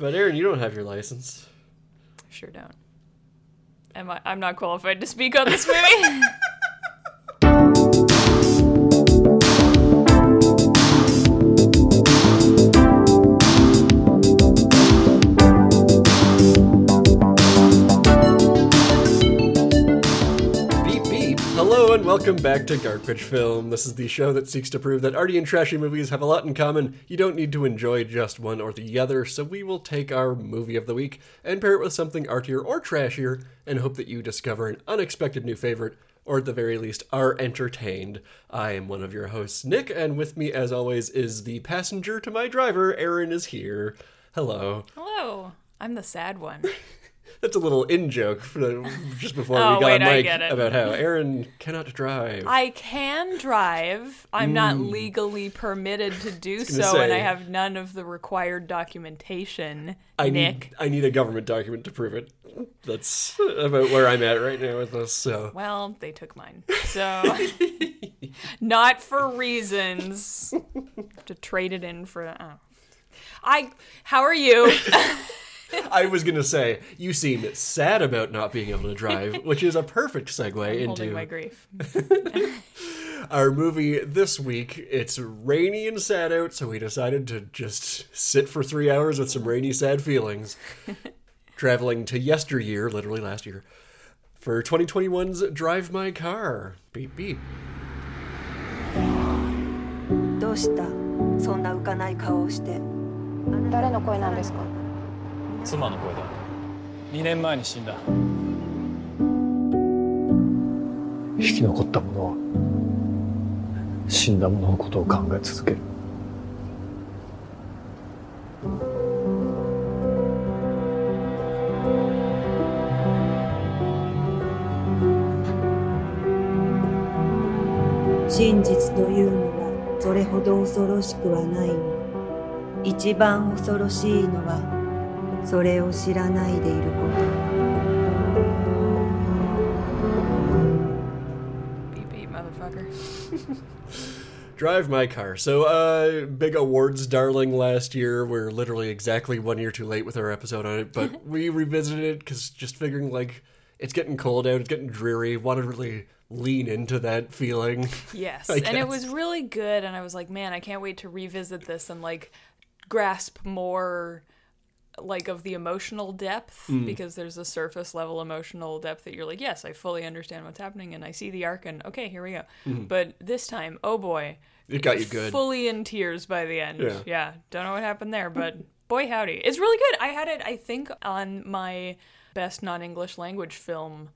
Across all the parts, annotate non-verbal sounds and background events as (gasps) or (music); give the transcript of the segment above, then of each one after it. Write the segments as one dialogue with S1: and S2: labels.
S1: But Aaron, you don't have your license.
S2: I sure don't. Am I? I'm not qualified to speak on this movie. (laughs)
S1: welcome back to Garbage Film. This is the show that seeks to prove that arty and trashy movies have a lot in common. You don't need to enjoy just one or the other, so we will take our movie of the week and pair it with something artier or trashier and hope that you discover an unexpected new favorite or at the very least are entertained. I am one of your hosts, Nick, and with me as always is the passenger to my driver, Aaron is here. Hello.
S2: Hello. I'm the sad one. (laughs)
S1: That's a little in joke for just before
S2: Oh,
S1: we got
S2: wait,
S1: on mic about how Aaron cannot drive.
S2: I can drive. I'm not hmm. legally permitted to do so, and I have none of the required documentation.
S1: I
S2: Nick.
S1: need I need a government document to prove it. That's about where I'm at right now with this. So
S2: Well, they took mine. So, (laughs) not for reasons (laughs) to trade it in for. Oh. I. How are you? (laughs) (laughs)
S1: I was gonna say you seem sad about not being able to drive, (laughs) which is a perfect segue
S2: Holding
S1: into
S2: my grief. (laughs)
S1: our movie this week. It's rainy and sad out, so we decided to just sit for three hours with some rainy, sad feelings. Traveling to yesteryear, literally last year, for 2021's Drive My Car. Beep beep.
S3: どうしたそんな浮かない顔をして
S4: 誰の声なんですか
S5: 妻の声だ。2年前に死んだ。
S6: 生き残った者は死んだ者のことを考え続ける。
S3: 真実というのはそれほど恐ろしくはない。の一番恐ろしいのはそれを知らないでいること
S2: Beep beep, motherfucker.
S1: Drive (laughs) My Car. So, uh, big awards darling last year. We're literally exactly one year too late with our episode on it, but (laughs) we revisited it because just figuring like it's getting cold out, it's getting dreary. Want to really lean into that feeling.
S2: Yes,
S1: I (laughs)
S2: and it
S1: guess.
S2: was really good, and I was like, man, I can't wait to revisit this and like grasp more like of the emotional depth
S1: Hmm.
S2: because there's a surface level emotional depth that you're like, yes, I fully understand what's happening and I see the arc and okay, here we go. But this time, oh boy.
S1: It got you good.
S2: fully in tears by the end.
S1: Yeah. yeah.
S2: don't know what happened there, but boy howdy, it's really good. I had it, I think, on my best non-English language film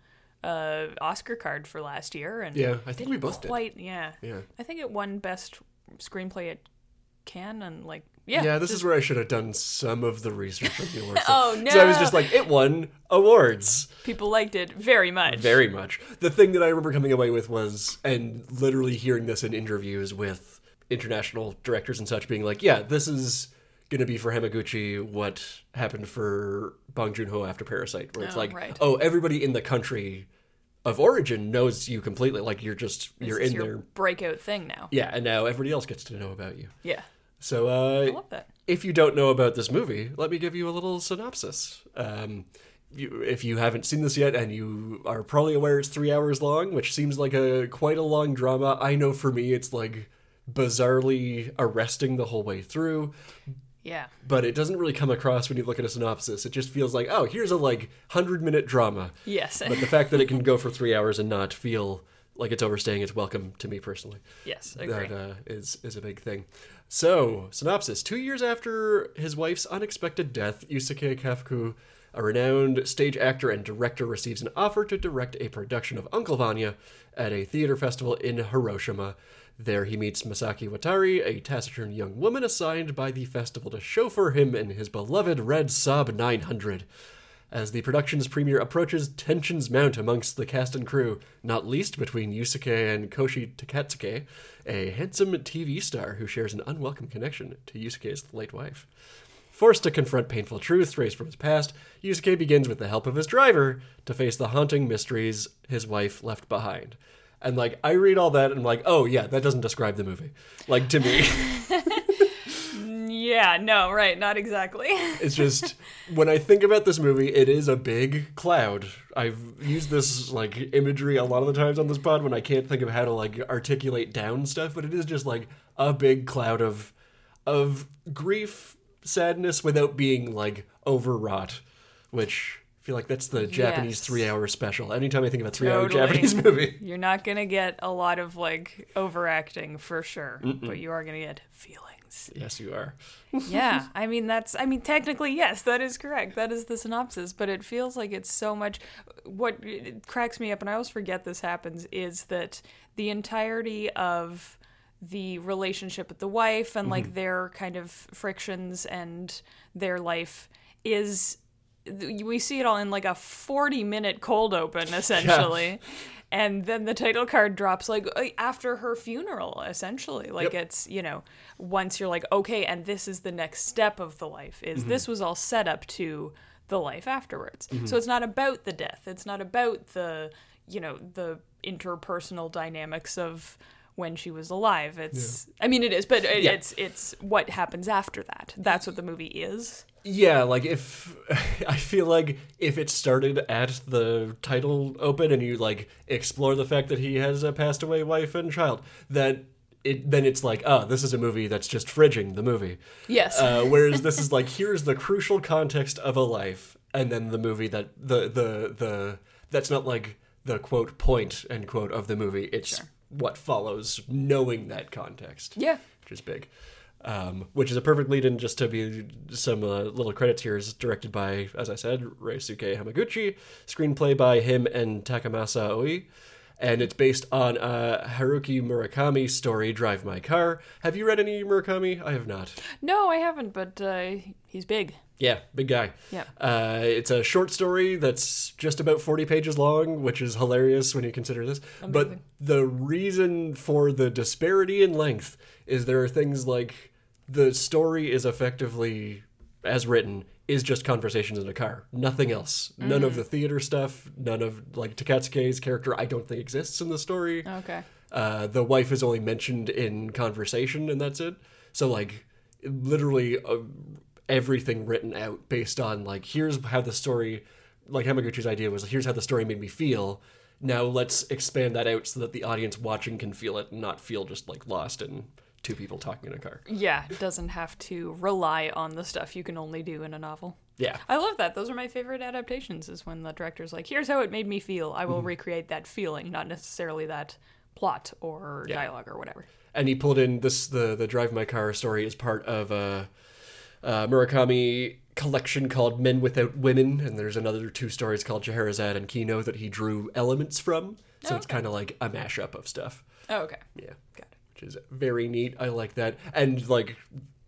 S2: uh, Oscar card for last year, and
S1: Yeah, I think we both did.
S2: quite. Yeah,
S1: Yeah.
S2: I think it won best screenplay at Cannes, and like yeah,
S1: Yeah, this
S2: just-
S1: is where I should have done some of the research on the (laughs) awards.
S2: Oh, no!
S1: So I was just like, it won awards.
S2: people liked it very much.
S1: Very much. The thing that I remember coming away with was, and literally hearing this in interviews with international directors and such, being like, yeah, this is going to be for Hamaguchi what happened for Bong Joon Ho after Parasite, where it's
S2: Oh,
S1: like,
S2: right.
S1: oh, everybody in the country of origin knows you completely. Like, you're just, you're in
S2: your
S1: there.
S2: breakout thing now.
S1: Yeah, and now everybody else gets to know about you.
S2: Yeah,
S1: So,
S2: I
S1: uh,
S2: love that.
S1: if you don't know about this movie, let me give you a little synopsis. Um, you, if you haven't seen this yet, and you are probably aware it's three hours long, which seems like a quite a long drama, I know for me it's like bizarrely arresting the whole way through.
S2: Yeah,
S1: But it doesn't really come across when you look at a synopsis. It just feels like, oh, here's a like hundred minute drama.
S2: yes,
S1: But the fact that it can go for three hours and not feel like it's overstaying its welcome to me personally
S2: yes, agree.
S1: that uh, is is a big thing. So, synopsis: Two years after his wife's unexpected death, Yusuke Kafuku, a renowned stage actor and director, receives an offer to direct a production of Uncle Vanya at a theater festival in Hiroshima. There, he meets Misaki Watari, a taciturn young woman assigned by the festival to chauffeur him in his beloved red Saab 900. As the production's premiere approaches, tensions mount amongst the cast and crew, not least between Yusuke and Koji Takatsuki, a handsome TV star who shares an unwelcome connection to Yusuke's late wife. Forced to confront painful truths raised from his past, Yusuke begins with the help of his driver to face the haunting mysteries his wife left behind. And like I read all that and I'm like, oh yeah, that doesn't describe the movie. Like to me. (laughs)
S2: Yeah, no, right, not exactly. (laughs)
S1: It's just when I think about this movie, it is a big cloud. I've used this like imagery a lot of the times on this pod when I can't think of how to like articulate down stuff, but it is just like a big cloud of of grief, sadness without being like overwrought, which I feel like that's the Japanese
S2: Yes.
S1: 3-hour special. Anytime I think of a 3-hour
S2: Totally.
S1: Japanese movie.
S2: You're not gonna get a lot of like overacting for sure, but you are gonna get feelings.
S1: Yes, you are. (laughs)
S2: yeah, I mean that's I mean technically yes, that is correct. That is the synopsis, but it feels like it's so much what it cracks me up and I always forget this happens is that the entirety of the relationship with the wife and like mm-hmm. their kind of frictions and their life is we see it all in like a 40 minute cold open (laughs) essentially and then the title card drops like uh, after her funeral essentially. Like
S1: Yep.
S2: it's you know once you're like okay and this is the next step of the life is this was all set up to the life afterwards. So it's not about the death. It's not about the you know the interpersonal dynamics of when she was alive. It's i mean it is but it,
S1: Yeah.
S2: it's it's what happens after that. That's what the movie is
S1: Yeah, like if (laughs) I feel like if it started at the title open and you like explore the fact that he has a passed away wife and child, that it then it's like, oh, this is a movie that's just fridging the movie.
S2: yes
S1: Uh, (laughs) whereas this is like here's the crucial context of a life, and then the movie that the the the that's not like the quote point end quote of the movie. It's what follows knowing that context
S2: yeah
S1: which is big. Um, which is a perfect lead in just to be some uh, little credits here is directed by, as I said, Ryusuke Hamaguchi, screenplay by him and Takamasa Oe, and it's based on a Haruki Murakami story, Drive My Car. Have you read any Murakami? I have not.
S2: no i haven't but uh, he's big
S1: Yeah, big guy.
S2: Yeah.
S1: Uh, it's a short story that's just about 40 pages long, which is hilarious when you consider this. Amazing. But the reason for the disparity in length is there are things like the story is effectively, as written, is just conversations in a car. Nothing else. None of the theater stuff, none of, like, Takatsuki's character, I don't think exists in the story.
S2: okay
S1: Uh, the wife is only mentioned in conversation, and that's it. So, like, literally uh, everything written out based on, like, here's how the story, like, Hamaguchi's idea was, here's how the story made me feel. Now let's expand that out so that the audience watching can feel it and not feel just, like, lost in two people talking in a car.
S2: Yeah, it doesn't have to rely on the stuff you can only do in a novel.
S1: Yeah.
S2: I love that. Those are my favorite adaptations is when the director's like, here's how it made me feel. I
S1: Mm-hmm.
S2: will recreate that feeling, not necessarily that plot or dialogue or whatever.
S1: and he pulled in this the the drive my car story as part of a, uh Murakami collection called Men Without Women, and there's another two stories called Scheherazade and Kino that he drew elements from. So
S2: Oh,
S1: it's kind of like a mashup of stuff.
S2: Oh, okay.
S1: Yeah,
S2: Got it.
S1: which is very neat. I like that. And like,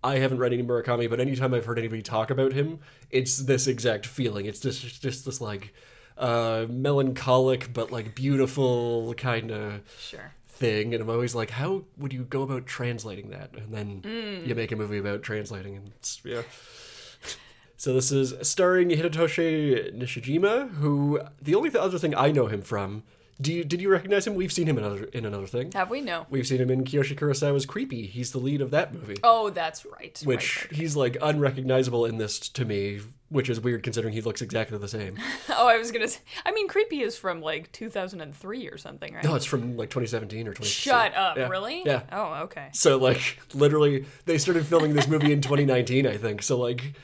S1: I haven't read any Murakami, but anytime I've heard anybody talk about him, it's this exact feeling. It's just it's just this like uh melancholic but like beautiful kind of
S2: Sure.
S1: thing and i'm always like how would you go about translating that and then
S2: Mm.
S1: you make a movie about translating and yeah (laughs) so this is starring Hidetoshi Nishijima, who the only th- other thing I know him from. Do you did you recognize him? We've seen him in another in another thing.
S2: Have we? No.
S1: We've seen him in Kiyoshi Kurosawa's Creepy. He's the lead of that movie,
S2: Oh, that's right.
S1: which
S2: right, right.
S1: he's like unrecognizable in this to me, which is weird considering he looks exactly the same. (laughs)
S2: Oh, I was gonna. Say, I mean, creepy is from like 2003 or something, right?
S1: No, it's from like 2017 or 2016.
S2: Shut up!
S1: Yeah.
S2: Really?
S1: Yeah.
S2: Oh, okay.
S1: So like literally they started filming this movie in 2019, I think. So like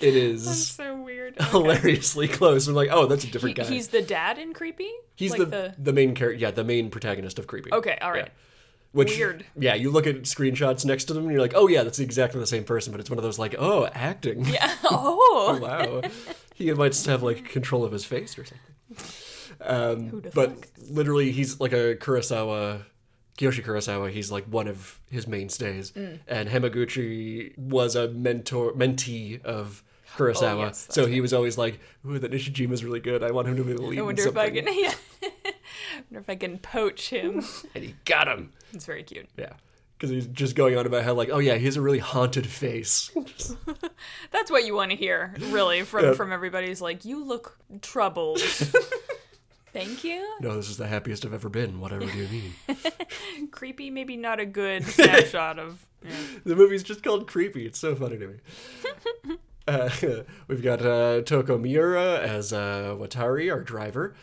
S1: it (laughs) is
S2: So weird. (laughs)
S1: hilariously close. I'm like, oh, that's a
S2: He,
S1: different guy.
S2: he's the dad in Creepy.
S1: He's
S2: like
S1: the, the main character, yeah, the main protagonist of Creepy.
S2: Okay, all right.
S1: Yeah. Which
S2: Weird.
S1: Yeah, you look at screenshots next to them and you're like, oh yeah, that's exactly the same person. But it's one of those like, oh, acting.
S2: Yeah. (laughs) Oh. (laughs)
S1: wow. He might just have like control of his face or something. Um,
S2: Who'da
S1: but
S2: thunk?
S1: literally, he's like a Kurosawa, Kiyoshi Kurosawa. He's like one of his mainstays,
S2: Mm.
S1: and Hamaguchi was a mentor, mentee of Kurosawa.
S2: Oh, yes,
S1: so he was always like, "Ooh, that Nishijima's really good. I want him to be the lead."
S2: I wonder if I
S1: something."
S2: can. (laughs) Yeah. I wonder if I can poach him. (laughs)
S1: And he got him.
S2: It's very cute.
S1: Yeah. Because he's just going on about how, like, oh yeah, he has a really haunted face. (laughs)
S2: That's what you want to hear, really, from
S1: Yeah.
S2: from everybody. Is like, you look troubled. Thank you.
S1: no, this is the happiest I've ever been. Whatever do you mean?
S2: Creepy, maybe not a good snapshot of
S1: the movie's just called Creepy. It's so funny to me. Uh, (laughs) we've got uh, Toko Miura as uh, Watari, our driver.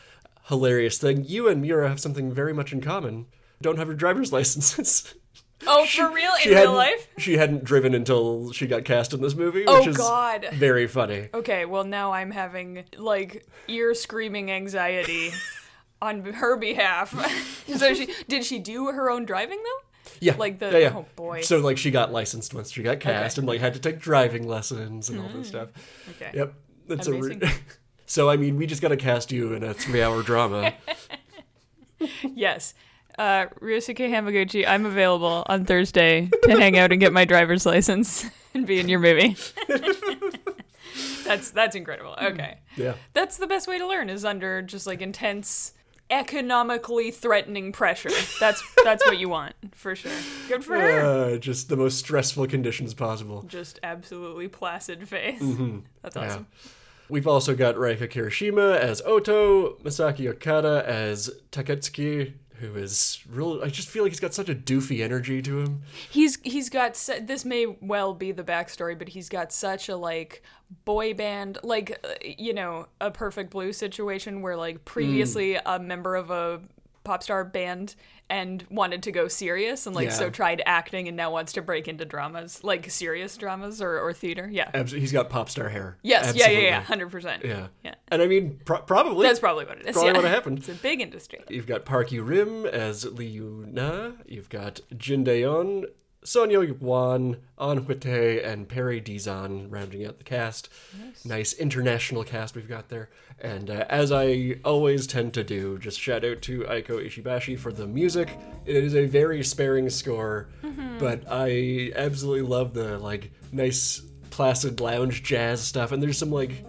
S1: Hilarious thing, you and Miura have something very much in common. Don't have your driver's (laughs) licenses.
S2: Oh, for real? In real life?
S1: She hadn't driven until she got cast in this movie,
S2: Oh,
S1: which is
S2: God.
S1: very funny.
S2: Okay, well now I'm having like ear screaming anxiety (laughs) on her behalf. so she did she do her own driving though?
S1: Yeah,
S2: Like the-
S1: yeah, yeah.
S2: oh, boy.
S1: So like she got licensed once she got cast
S2: Okay.
S1: and like had to take driving lessons and all this stuff.
S2: Okay.
S1: Yep, that's a. Re- (laughs) so I mean, we just got to cast you in a three-hour drama. (laughs)
S2: Yes. Uh, Ryusuke Hamaguchi, I'm available on Thursday to hang out and get my driver's license (laughs) and be in your movie. that's that's incredible. Okay.
S1: yeah.
S2: That's the best way to learn is under just like intense economically threatening pressure. That's that's what you want, for sure. Good for her.
S1: Uh, just the most stressful conditions possible.
S2: Just absolutely placid face. That's
S1: Yeah.
S2: awesome.
S1: We've also got Reika Kirishima as Oto, Masaki Okada as Takatsuki, who is real. I just feel like he's got such a doofy energy to him.
S2: He's he's got this may well be the backstory, but he's got such a like boy band, like uh, you know, a Perfect Blue situation where like previously a member of a pop star band and wanted to go serious and like
S1: Yeah.
S2: so tried acting and now wants to break into dramas, like serious dramas or, or theater. Yeah.
S1: Absolutely, he's got pop star hair.
S2: yes. Yeah. Yeah. Yeah. Hundred percent.
S1: Yeah.
S2: Yeah.
S1: And I mean, pro- probably.
S2: That's probably what it is.
S1: Probably
S2: yeah.
S1: what happened.
S2: It's a big industry.
S1: You've got Park Rim as Liu Na. You've got Jin Daeon, Sonia Yuan, An Huite, and Perry Dizon rounding out the cast. Nice. international cast we've got there. And uh, as I always tend to do, just shout out to Eiko Ishibashi for the music. It is a very sparing score, but I absolutely love the like nice placid lounge jazz stuff. And there's some like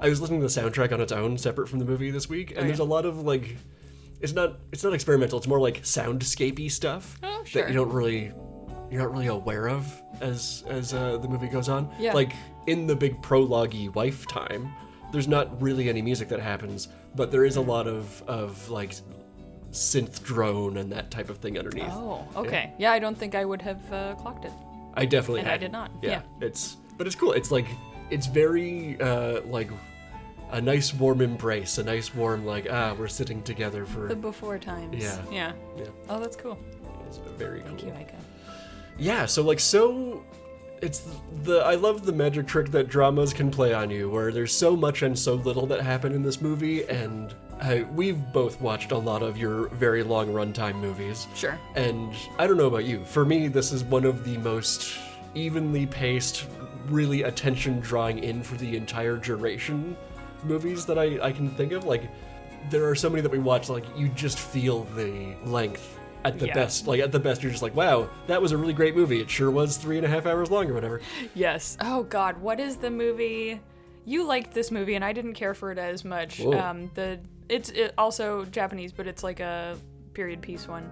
S1: I was listening to the soundtrack on its own, separate from the movie this week, and there's a lot of like it's not it's not experimental. It's more like soundscapey stuff
S2: Oh, sure.
S1: that you don't really you're not really aware of as as uh, the movie goes on.
S2: Yeah.
S1: Like in the big prologue wife time, there's not really any music that happens, but there is a lot of of like synth drone and that type of thing underneath.
S2: Oh, okay. Yeah, I don't think I would have uh, clocked it.
S1: I definitely
S2: And I did not,
S1: Yeah,
S2: yeah.
S1: it's but it's cool. It's like it's very uh like a nice warm embrace, a nice warm like ah we're sitting together for
S2: The before times.
S1: Yeah.
S2: Yeah.
S1: Yeah.
S2: Oh, that's cool.
S1: it's very
S2: Thank
S1: cool.
S2: you, Aika.
S1: Yeah, so like so it's the I love the magic trick that dramas can play on you where there's so much and so little that happen in this movie and I, we've both watched a lot of your very long runtime movies.
S2: Sure.
S1: And I don't know about you. For me, this is one of the most evenly paced, really attention drawing in for the entire duration movies that I, I can think of. Like, there are so many that we watch, like, you just feel the length at the
S2: Yeah.
S1: best. Like, at the best, you're just like, wow, that was a really great movie. It sure was three and a half hours long or whatever.
S2: Yes. Oh God, what is the movie? You liked this movie, and I didn't care for it as much.
S1: Whoa.
S2: Um, the it's it, also Japanese, but it's like a period piece one.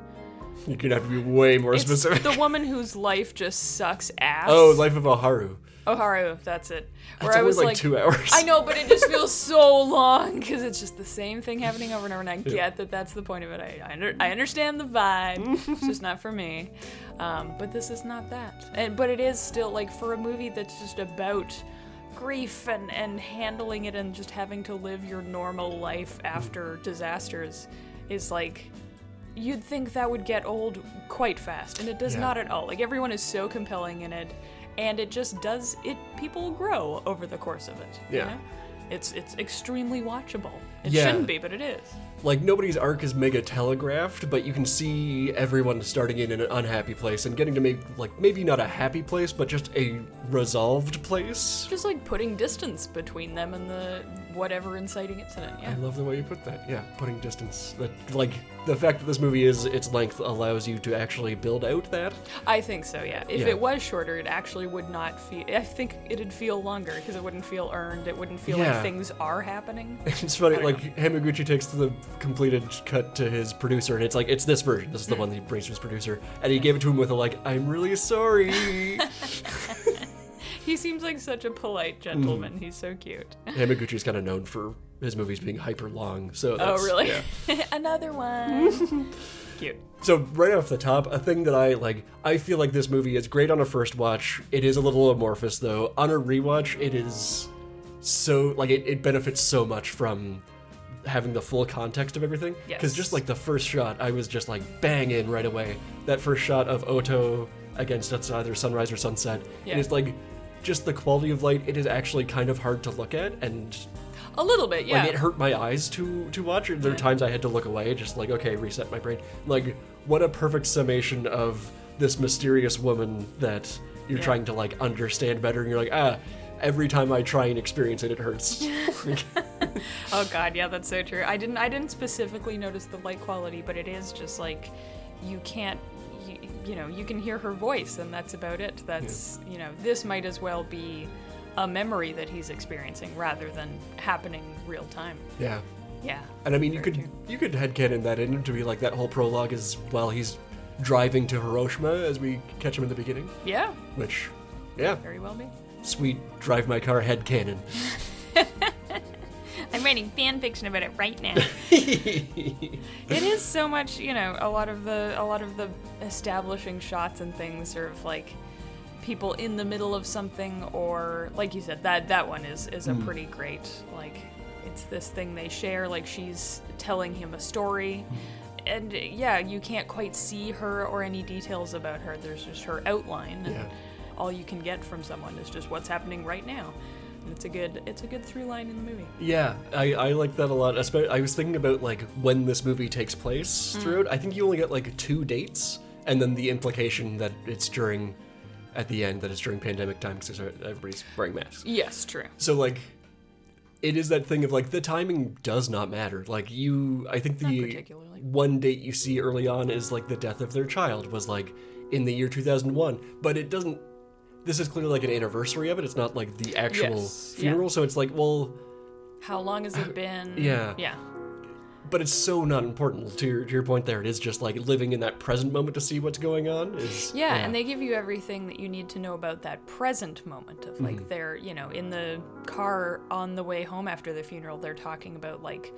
S1: You could have to be way more
S2: It's
S1: specific.
S2: the woman (laughs) whose life just sucks ass.
S1: oh, Life of Oharu.
S2: Oharu, that's it. Where
S1: That's
S2: I was
S1: like,
S2: like,
S1: two hours.
S2: I know, but it just feels (laughs) so long because it's just the same thing happening over and over. And I get that that's the point of it. I I, under, I understand the vibe. it's just not for me. Um, but this is not that. And but it is still like for a movie that's just about grief and and handling it and just having to live your normal life after disasters is like you'd think that would get old quite fast and it does
S1: Yeah.
S2: not at all like everyone is so compelling in it and it just does it people grow over the course of it you
S1: Yeah.
S2: know? it's it's extremely watchable it
S1: Yeah.
S2: shouldn't be but it is
S1: like nobody's arc is mega telegraphed, but you can see everyone starting in an unhappy place and getting to make like maybe not a happy place, but just a resolved place.
S2: just like putting distance between them and the whatever inciting incident yeah
S1: I love the way you put that. Yeah, putting distance. That like the fact that this movie is its length allows you to actually build out that.
S2: I think so, yeah. If
S1: Yeah.
S2: it was shorter, it actually would not feel. I think it'd feel longer because it wouldn't feel earned. It wouldn't feel
S1: Yeah.
S2: like things are happening. (laughs)
S1: It's funny, like Hamaguchi takes the completed cut to his producer, and it's like it's this version. This is the
S2: Hmm.
S1: one that he brings to his producer, and he gave it to him with a like, "I'm really sorry." (laughs)
S2: He seems like such a polite gentleman. Mm. He's so cute.
S1: Hamaguchi's kind of known for his movies being hyper long, so
S2: Oh, really?
S1: yeah. (laughs)
S2: Another one. (laughs) Cute.
S1: So right off the top, a thing that I like, I feel like this movie is great on a first watch. It is a little amorphous though. On a rewatch, it is so like it, it benefits so much from having the full context of everything. Because
S2: Yes.
S1: just like the first shot, I was just like bang in right away. That first shot of Oto against it's either sunrise or sunset,
S2: Yeah.
S1: and it's like just the quality of light. It is actually kind of hard to look at, and
S2: A little bit, yeah.
S1: like it hurt my eyes to to watch. There are times I had to look away, just like okay, reset my brain. Like what a perfect summation of this mysterious woman that you're
S2: Yeah.
S1: trying to like understand better, and you're like ah. Every time I try and experience it, it hurts. (laughs)
S2: Oh god, yeah, that's so true. I didn't I didn't specifically notice the light quality, but it is just like you can't you, know, you can hear her voice and that's about it. That's, you know, this might as well be a memory that he's experiencing rather than happening real time.
S1: yeah,
S2: Yeah.
S1: and I mean, you could
S2: true.
S1: you could headcanon that in to be like that whole prologue is while he's driving to Hiroshima as we catch him in the beginning,
S2: Yeah,
S1: which, yeah,
S2: very well be.
S1: sweet drive my car headcanon. (laughs)
S2: I'm writing fan fiction about it right now. (laughs) it is so much, you know, a lot of the a lot of the establishing shots and things are of like people in the middle of something or like you said that that one is is a hmm. pretty great like it's this thing they share like she's telling him a story. Hmm. And yeah you can't quite see her or any details about her. There's just her outline. And
S1: Yeah.
S2: all you can get from someone is just what's happening right now it's a good it's a good through line in the movie
S1: Yeah, I, I like that a lot. Espe- I was thinking about like when this movie takes place
S2: Mm.
S1: throughout. I think you only get like two dates, and then the implication that it's during, at the end, that it's during pandemic time because everybody's wearing masks.
S2: yes true
S1: So like, it is that thing of like the timing does not matter. Like you, I think the one date you see early on is like the death of their child was like in the year 2001, but it doesn't. This is clearly like an anniversary of it. It's not like the actual
S2: Yes, yeah.
S1: funeral. So it's like, well,
S2: How long has it been? (sighs)
S1: yeah.
S2: Yeah.
S1: but it's so not important to your, to your point there it is just like living in that present moment to see what's going on is
S2: yeah. and they give you everything that you need to know about that present moment of like
S1: Mm-hmm.
S2: they're, you know, in the car on the way home after the funeral, they're talking about like,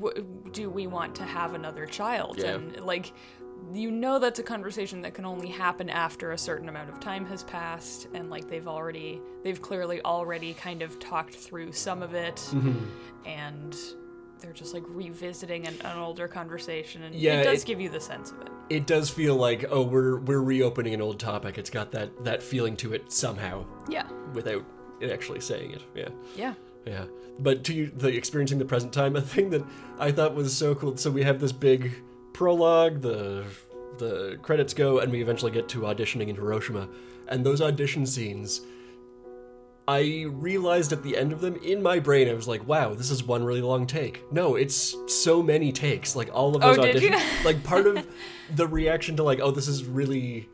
S2: w- do we want to have another child?
S1: Yeah.
S2: And like, you know, that's a conversation that can only happen after a certain amount of time has passed, and like they've already, they've clearly already kind of talked through some of it,
S1: Mm-hmm.
S2: and. They're just like revisiting an, an older conversation, and
S1: Yeah,
S2: it does
S1: it-
S2: give you the sense of it.
S1: it does feel like oh we're we're reopening an old topic it's got that that feeling to it somehow
S2: Yeah,
S1: without it actually saying it yeah
S2: yeah.
S1: yeah but to you the experiencing the present time a thing that i thought was so cool so we have this big prologue the the credits go and we eventually get to auditioning in hiroshima and those audition scenes I realized at the end of them in my brain, I was like, wow, this is one really long take. No, it's so many takes. Like all of
S2: Oh,
S1: those
S2: you?
S1: auditions. (laughs) like part of (laughs) the reaction to like, oh, this is really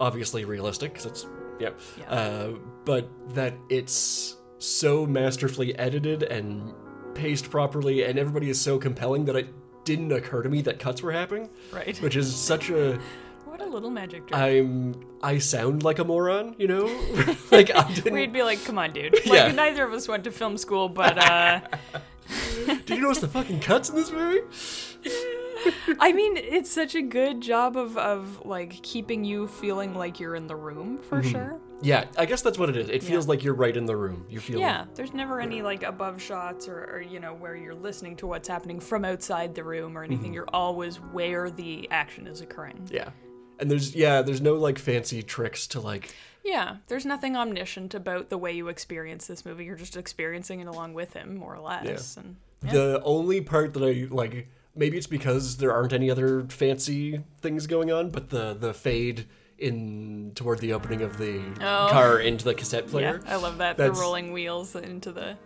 S1: obviously realistic because it's yeah.
S2: Yeah.
S1: Uh, but that it's so masterfully edited and paced properly, and everybody is so compelling that it didn't occur to me that cuts were happening,
S2: Right.
S1: which is such a
S2: What a little magic trick.
S1: I'm I sound like a moron, you know? (laughs) like I (laughs) didn't.
S2: We'd be like, come on, dude. (laughs) Like,
S1: Yeah.
S2: neither of us went to film school, but, uh,
S1: Did you notice the fucking cuts in this movie?
S2: I mean, it's such a good job of, of, like, keeping you feeling like you're in the room, for
S1: Mm-hmm.
S2: sure.
S1: Yeah, I guess that's what it is. It feels
S2: Yeah.
S1: like you're right in the room. You feel
S2: Yeah, there's never any, like, above shots or, or, you know, where you're listening to what's happening from outside the room or anything.
S1: Mm-hmm.
S2: You're always where the action is occurring.
S1: Yeah. And there's yeah, there's no like fancy tricks to like
S2: Yeah, there's nothing omniscient about the way you experience this movie. You're just experiencing it along with him, more or less. And
S1: the only part that I like maybe it's because there aren't any other fancy things going on, but the the fade in toward the opening of the
S2: Oh.
S1: car into the cassette player. yeah.
S2: I love that.
S1: That's-
S2: The rolling wheels into the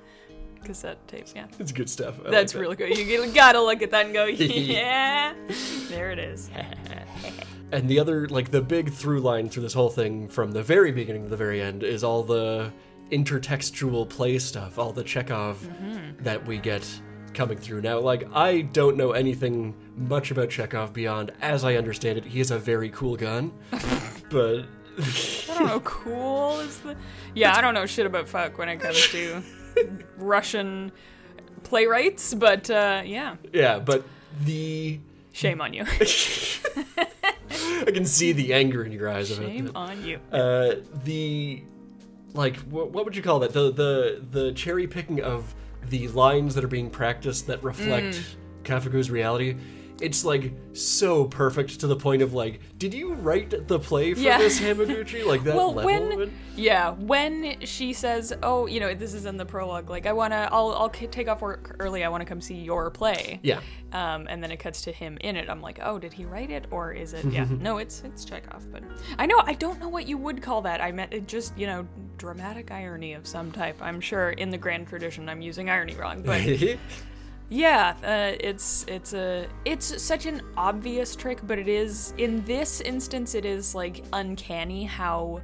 S2: cassette tapes. Yeah.
S1: It's good stuff. I like
S2: That's
S1: that.
S2: really good. You gotta look at that and go, (laughs) yeah, there it is. (laughs)
S1: And the other, like the big through line through this whole thing, from the very beginning to the very end, is all the intertextual play stuff, all the Chekhov
S2: Mm-hmm.
S1: that we get coming through. Now, like I don't know anything much about Chekhov beyond, as I understand it, he is a very cool gun, (laughs) but
S2: I don't know. Cool is the. Yeah, I don't know shit about fuck when it comes to (laughs) Russian playwrights, but uh, yeah.
S1: yeah, but the
S2: Shame on you. (laughs)
S1: I can see the anger in your eyes about
S2: Shame
S1: that.
S2: on you.
S1: Uh, the like what, what would you call that? The the the cherry picking of the lines that are being practiced that reflect
S2: Mm.
S1: Kafuku's reality. It's like so perfect to the point of like, did you write the play for
S2: Yeah.
S1: this Hamaguchi? Like that (laughs)
S2: well,
S1: level
S2: when yeah, when she says, "Oh, you know, this is in the prologue. Like, I wanna, I'll, I'll take off work early. I want to come see your play."
S1: Yeah.
S2: Um, and then it cuts to him in it. I'm like, "Oh, did he write it, or is it?" Yeah. (laughs) no, it's it's Chekhov. But I know I don't know what you would call that. I meant it just you know dramatic irony of some type. I'm sure in the grand tradition I'm using irony wrong, but (laughs) Yeah, uh, it's it's a it's such an obvious trick, but it is in this instance it is like uncanny how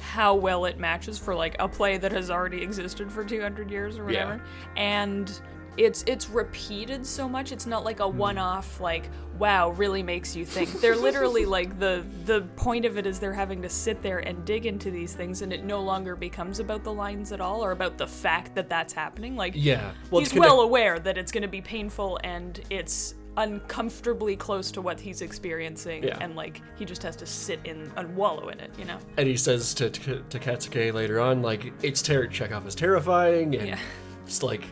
S2: how well it matches for like a play that has already existed for 200 years or
S1: Yeah.
S2: whatever. And it's it's repeated so much. It's not like a hmm. one-off like wow, really makes you think. They're literally (laughs) like the the point of it is they're having to sit there and dig into these things and it no longer becomes about the lines at all or about the fact that that's happening. Like
S1: Yeah. Well,
S2: he's well aware that it's going to be painful and it's uncomfortably close to what he's experiencing
S1: Yeah.
S2: and like he just has to sit in and wallow in it you know
S1: And he says to, to, to Katsuke later on, like, it's ter- Chekhov is terrifying, and
S2: Yeah.
S1: just like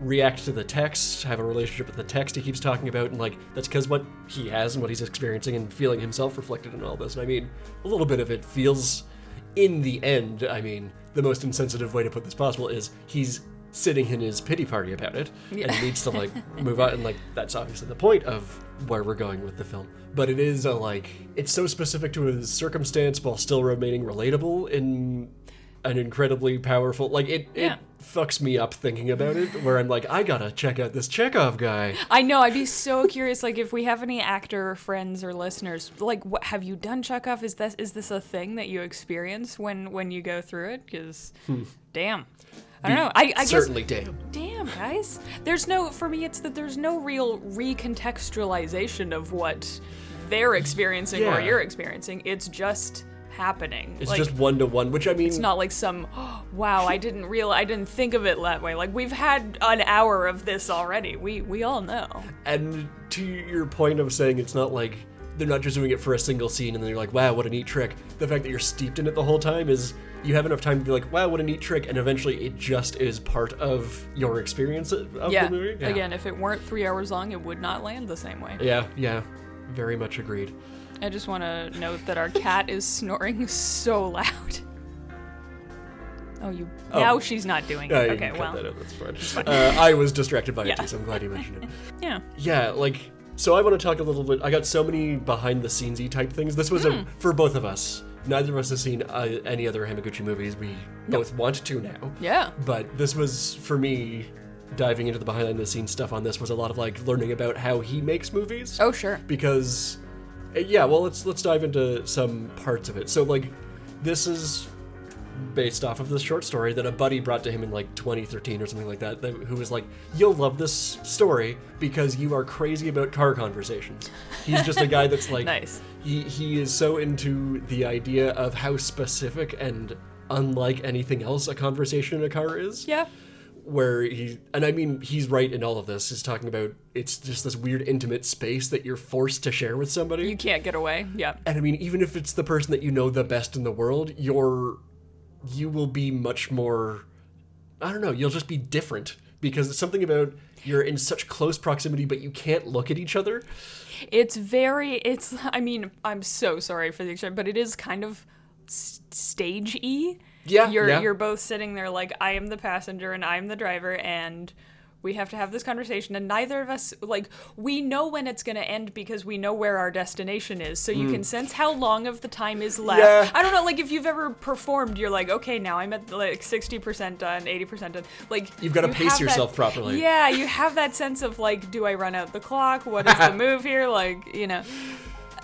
S1: react to the text, have a relationship with the text he keeps talking about, and like that's because what he has and what he's experiencing and feeling himself reflected in all this. And I mean, a little bit of it feels, in the end, I mean, the most insensitive way to put this possible is he's sitting in his pity party about it and needs to like move on and like that's obviously the point of where we're going with the film but it is a like it's so specific to his circumstance while still remaining relatable in an incredibly powerful like it
S2: Yeah.
S1: it fucks me up thinking about it where i'm like i gotta check out this chekhov guy.
S2: I know i'd be so curious like if we have any actor friends or listeners like what have you done chekhov? Is this is this a thing that you experience when when you go through it? Because hmm. damn. I don't know. I, I guess
S1: certainly damn.
S2: Damn guys. There's no for me it's that there's no real recontextualization of what they're experiencing or you're experiencing. It's just happening
S1: it's
S2: like
S1: just one to one which i mean
S2: it's not like some "Oh, (gasps) wow i didn't real i didn't think of it that way like we've had an hour of this already we we all know
S1: And to your point of saying it's not like they're not just doing it for a single scene and then you're like, wow, what a neat trick. The fact that you're steeped in it the whole time is you have enough time to be like, wow, what a neat trick, and eventually it just is part of your experience of
S2: yeah.
S1: the movie. Yeah.
S2: again if it weren't three hours long it would not land the same way
S1: Yeah, yeah. Very much agreed.
S2: I just want to note that our cat is snoring so loud oh you
S1: Oh.
S2: now she's not doing it
S1: Uh,
S2: okay well
S1: that out, that's fine. Uh, I was distracted by
S2: Yeah.
S1: it too, so I'm glad you mentioned it. (laughs)
S2: yeah
S1: Yeah, like so I want to talk a little bit. I got so many behind the scenesy type things. This was
S2: Hmm.
S1: a for both of us. Neither of us has seen uh, any other Hamaguchi movies. We both want to now.
S2: yeah
S1: But this was for me diving into the behind the scenes stuff on this was a lot of like learning about how he makes movies
S2: oh sure
S1: because Uh, yeah, well let's let's dive into some parts of it. So like this is based off of this short story that a buddy brought to him in like 2013 or something like that, that who was like, "You'll love this story because you are crazy about car conversations." He's just a guy that's like (laughs)
S2: Nice.
S1: he he is so into the idea of how specific and unlike anything else a conversation in a car is
S2: yeah
S1: where he and I mean he's right in all of this. He's talking about it's just this weird intimate space that you're forced to share with somebody.
S2: you can't get away yeah
S1: and I mean even if it's the person that you know the best in the world, you're you will be much more I don't know, you'll just be different because it's something about you're in such close proximity but you can't look at each other.
S2: It's very. It's. I mean, I'm so sorry for the expression, but it is kind of stage.
S1: Yeah,
S2: You're
S1: yeah.
S2: you're both sitting there like I am the passenger and I'm the driver and. We have to have this conversation, and neither of us like we know when it's going to end because we know where our destination is. So you hmm. can sense how long of the time is left.
S1: Yeah.
S2: I don't know, like if you've ever performed, you're like, okay, now I'm at like sixty percent done, eighty percent done. Like
S1: You've gotta
S2: you
S1: pace
S2: have that-
S1: yourself properly.
S2: Yeah, you have that sense of like, do I run out the clock? What is the (laughs) move here? Like, you know.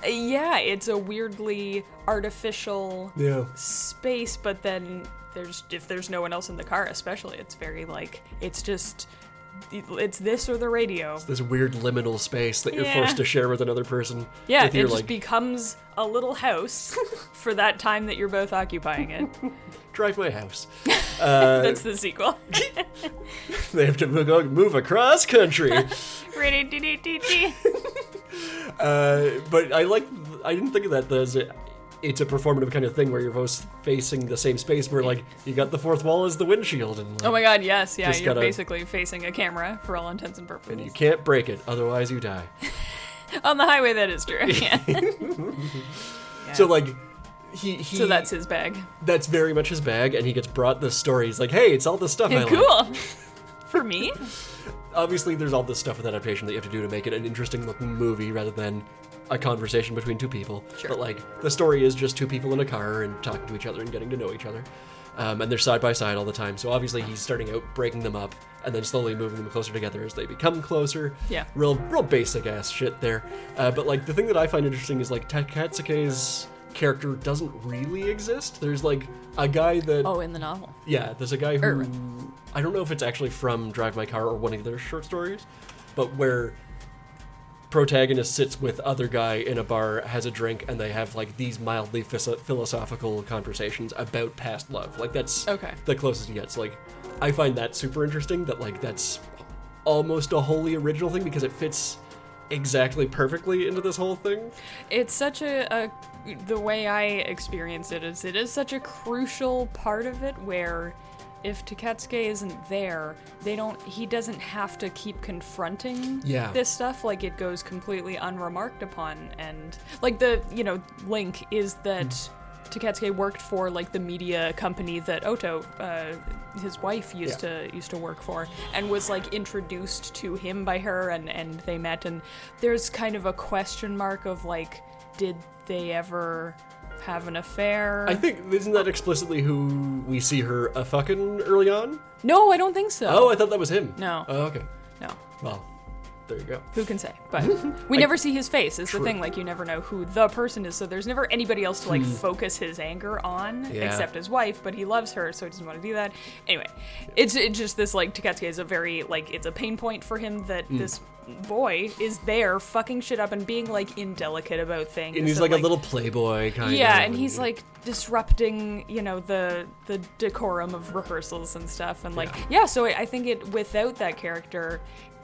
S2: Yeah, it's a weirdly artificial
S1: Yeah.
S2: space, but then there's if there's no one else in the car, especially, it's very like it's just it's this or the radio.
S1: This weird liminal space that you're
S2: Yeah.
S1: forced to share with another person.
S2: Yeah, it just
S1: like,
S2: becomes a little house (laughs) for that time that you're both occupying it. (laughs)
S1: drive my house. (laughs) Uh,
S2: That's the sequel.
S1: they have to go move across country. Uh, but I like. I didn't think of that as a, it's a performative kind of thing where you're both facing the same space. Where like you got the fourth wall as the windshield, and like,
S2: Oh my god, yes, yeah, you're
S1: gotta-
S2: basically facing a camera for all intents and purposes.
S1: and you can't break it, otherwise you die. (laughs)
S2: On the highway, that is true. (laughs) Yeah.
S1: So like. He, he
S2: so that's his bag.
S1: that's very much his bag, and he gets brought this story. He's like, "Hey, it's all this stuff I (laughs) like."
S2: cool. For me?
S1: Obviously there's all this stuff with adaptation that you have to do to make it an interesting looking movie rather than a conversation between two people.
S2: Sure.
S1: But like the story is just two people in a car and talking to each other and getting to know each other. Um, and they're side by side all the time. So obviously he's starting out breaking them up and then slowly moving them closer together as they become closer.
S2: Yeah.
S1: Real real basic ass shit there. Uh, but like the thing that I find interesting is like Takatsuki's character doesn't really exist. There's like a guy that
S2: Oh, in the novel.
S1: yeah, there's a guy who
S2: Er.
S1: I don't know if it's actually from Drive My Car or one of their short stories, but where protagonist sits with other guy in a bar, has a drink, and they have like these mildly phys- philosophical conversations about past love. Like that's
S2: Okay.
S1: the closest he gets. Like I find that super interesting. That like that's almost a wholly original thing because it fits exactly perfectly into this whole thing.
S2: It's such a, a the way I experience it is it is such a crucial part of it where if Takatsuki isn't there, they don't he doesn't have to keep confronting
S1: Yeah.
S2: this stuff like it goes completely unremarked upon and like the you know link is that Takatsuki worked for like the media company that Oto, uh, his wife, used
S1: Yeah.
S2: to used to work for, and was like introduced to him by her, and and they met, and there's kind of a question mark of like, did they ever have an affair?
S1: I think isn't that explicitly who we see her a fucking early on?
S2: no, I don't think so.
S1: Oh, I thought that was him.
S2: No.
S1: Oh, okay.
S2: no.
S1: Well, there you go.
S2: Who can say? But (laughs) we never see his face. Is the thing. Like you never know who the person is. So there's never anybody else to like focus his anger on
S1: Hmm. Yeah.
S2: except his wife. But he loves her, so he doesn't want to do that. Anyway, it's it's just this like Takatsuki is a very like it's a pain point for him that
S1: Hmm.
S2: this boy is there fucking shit up and being like indelicate about things.
S1: And he's like, a little playboy kind of.
S2: yeah, and he's like disrupting, you know, the the decorum of rehearsals and stuff, and like, yeah. so I, I think it without that character,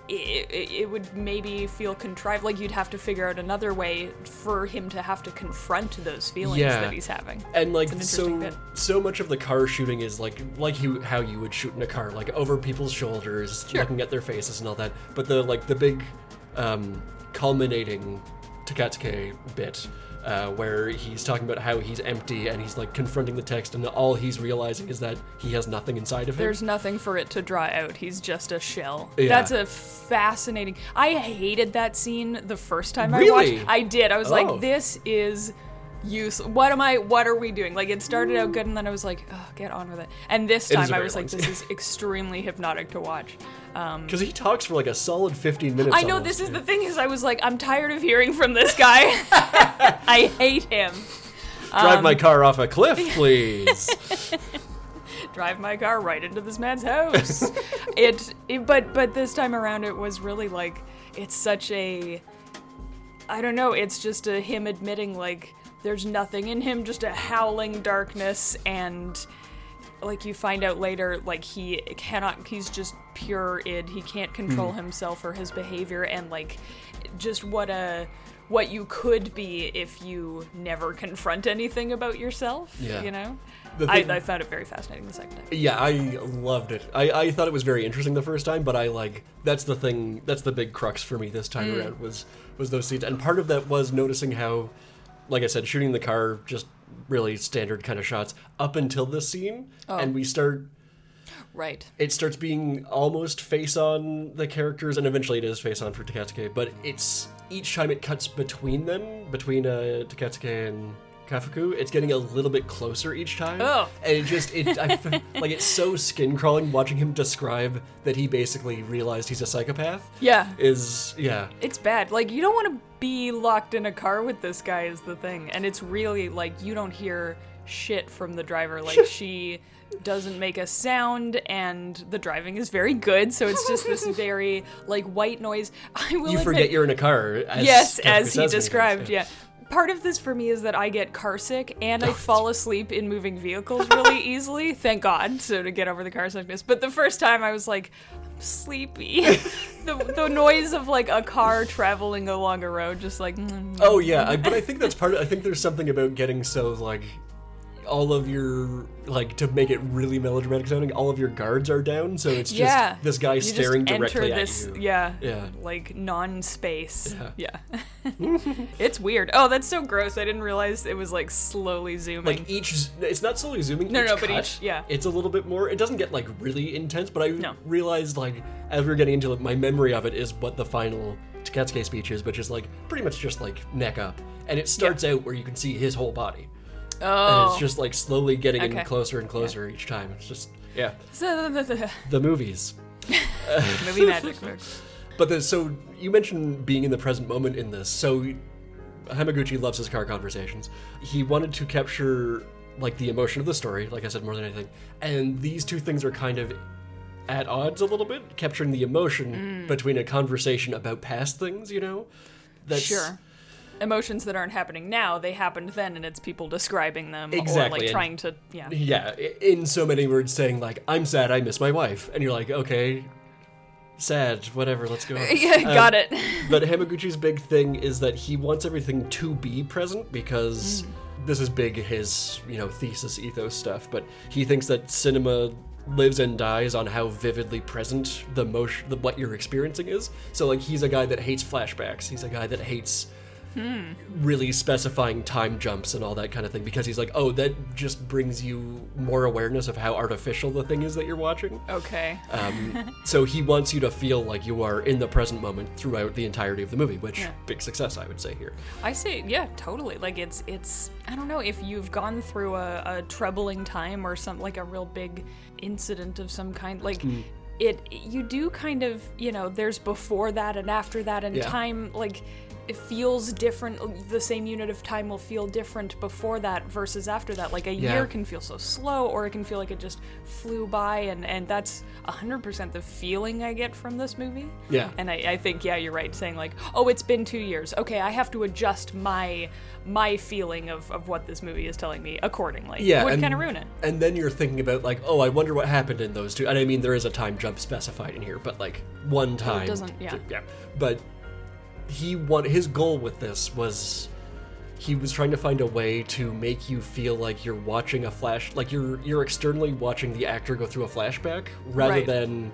S2: it, it, it would maybe feel contrived. Like you'd have to figure out another way for him to have to confront those feelings
S1: Yeah.
S2: that he's having.
S1: And like
S2: It's
S1: so,
S2: an interesting
S1: so much of the car shooting is like like you how you would shoot in a car, like over people's shoulders,
S2: Sure.
S1: looking at their faces and all that. But the like the big, um, culminating Takatsuki bit, uh, where he's talking about how he's empty and he's like confronting the text, and all he's realizing is that he has nothing inside of him.
S2: There's nothing for it to draw out. He's just a shell.
S1: Yeah.
S2: That's a fascinating. I hated that scene the first time I
S1: Really?
S2: watched. I did. I was
S1: Oh.
S2: like, this is use. What am I? What are we doing? Like it started out good, and then I was like, oh, get on with it. And this time i was like, this is (laughs) extremely hypnotic to watch.
S1: because he talks for like a solid 15 minutes.
S2: I know
S1: almost.
S2: this is the thing. Is I was like, I'm tired of hearing from this guy. (laughs) I hate him.
S1: Drive
S2: um,
S1: my car off a cliff, (laughs) please.
S2: drive my car right into this man's house. it, it, but but this time around, it was really like it's such a. I don't know. It's just a him admitting like there's nothing in him, just a howling darkness, and like you find out later, like he cannot. He's just pure id. He can't control himself or his behavior, and like just what a what you could be if you never confront anything about yourself.
S1: Yeah.
S2: You know.
S1: The
S2: I, I found it very fascinating the second time.
S1: Yeah, I loved it. I, I thought it was very interesting the first time, but I like that's the thing that's the big crux for me this time
S2: Mm.
S1: around was was those scenes. And part of that was noticing how like I said, shooting the car just really standard kind of shots up until this scene.
S2: Oh.
S1: And we start
S2: Right.
S1: it starts being almost face on the characters, and eventually it is face on for Takatsuki. But it's each time it cuts between them, between uh, Takatsuki and Kafuku, it's getting a little bit closer each time.
S2: Oh.
S1: and it just it I, (laughs) like it's so skin crawling watching him describe that he basically realized he's a psychopath.
S2: Yeah.
S1: Is yeah.
S2: It's bad. Like you don't want to be locked in a car with this guy is the thing. And it's really like you don't hear shit from the driver. Like (laughs) she doesn't make a sound and the driving is very good, so it's just this (laughs) very like white noise. I will
S1: You
S2: admit,
S1: forget you're in a car. As
S2: yes, as he
S1: says many times,
S2: described, yeah. Part of this for me is that I get car sick and I (laughs) fall asleep in moving vehicles really (laughs) easily. Thank God, so to get over the car sickness. But the first time I was like, I'm sleepy. (laughs) the the noise of like a car traveling along a road, just like. mm,
S1: Oh yeah, I, but I think that's part of. I think there's something about getting so like all of your like to make it really melodramatic sounding. All of your guards are down, so it's just
S2: yeah.
S1: this guy
S2: You
S1: staring directly
S2: this,
S1: at you.
S2: Yeah.
S1: Yeah.
S2: Like non-space.
S1: Yeah.
S2: Yeah. (laughs) (laughs) it's weird. Oh, that's so gross. I didn't realize it was like slowly zooming.
S1: Like each, it's not slowly zooming.
S2: No, no, but each- yeah.
S1: it's a little bit more. It doesn't get like really intense, but I
S2: No.
S1: realized like as we are getting into it, my memory of it is what the final Takatsuki speech is, which is like pretty much just like neck up, and it starts out where you can see his whole body, and
S2: oh.
S1: it's just like slowly getting in
S2: Okay.
S1: closer and closer each time. It's just yeah,
S2: So, (laughs)
S1: the movies. (laughs)
S2: movie magic. folks.
S1: But the, so you mentioned being in the present moment in this. So Hamaguchi loves his car conversations. He wanted to capture like the emotion of the story, like I said, more than anything. And these two things are kind of at odds a little bit, capturing the emotion mm. between a conversation about past things. You know, that's
S2: Sure. Emotions that aren't happening now, they happened then, and it's people describing them or
S1: Exactly,
S2: like
S1: and-
S2: trying to, yeah.
S1: Yeah, in so many words, saying like, "I'm sad, I miss my wife," and you're like, "Okay, sad, whatever, let's go." on." (laughs)
S2: Yeah,
S1: Um,
S2: got it. (laughs)
S1: but Hamaguchi's big thing is that he wants everything to be present because this is big his you know thesis ethos stuff. But he thinks that cinema lives and dies on how vividly present the motion, the, what you're experiencing is. So like he's a guy that hates flashbacks. He's a guy that hates really specifying time jumps and all that kind of thing because he's like, oh, that just brings you more awareness of how artificial the thing is that you're watching.
S2: Okay.
S1: Um, (laughs) so he wants you to feel like you are in the present moment throughout the entirety of the movie, which
S2: Yeah.
S1: big success, I would say here.
S2: I see. Yeah, totally. Like it's it's I don't know if you've gone through a, a troubling time or some like a real big incident of some kind. Like
S1: Hmm.
S2: it you do kind of you know there's before that and after that and
S1: Yeah.
S2: time like it feels different. The same unit of time will feel different before that versus after that. Like a
S1: Yeah.
S2: year can feel so slow, or it can feel like it just flew by, and and that's hundred percent the feeling I get from this movie.
S1: Yeah.
S2: And I, I think yeah, you're right, saying like, oh, it's been two years. Okay, I have to adjust my my feeling of, of what this movie is telling me accordingly.
S1: Yeah,
S2: would kind of ruin it.
S1: And then you're thinking about like, oh, I wonder what happened in those two. And I mean, there is a time jump specified in here, but like one time.
S2: doesn't- yeah.
S1: Yeah. But he want his goal with this was he was trying to find a way to make you feel like you're watching a flash like you're you're externally watching the actor go through a flashback rather
S2: Right.
S1: than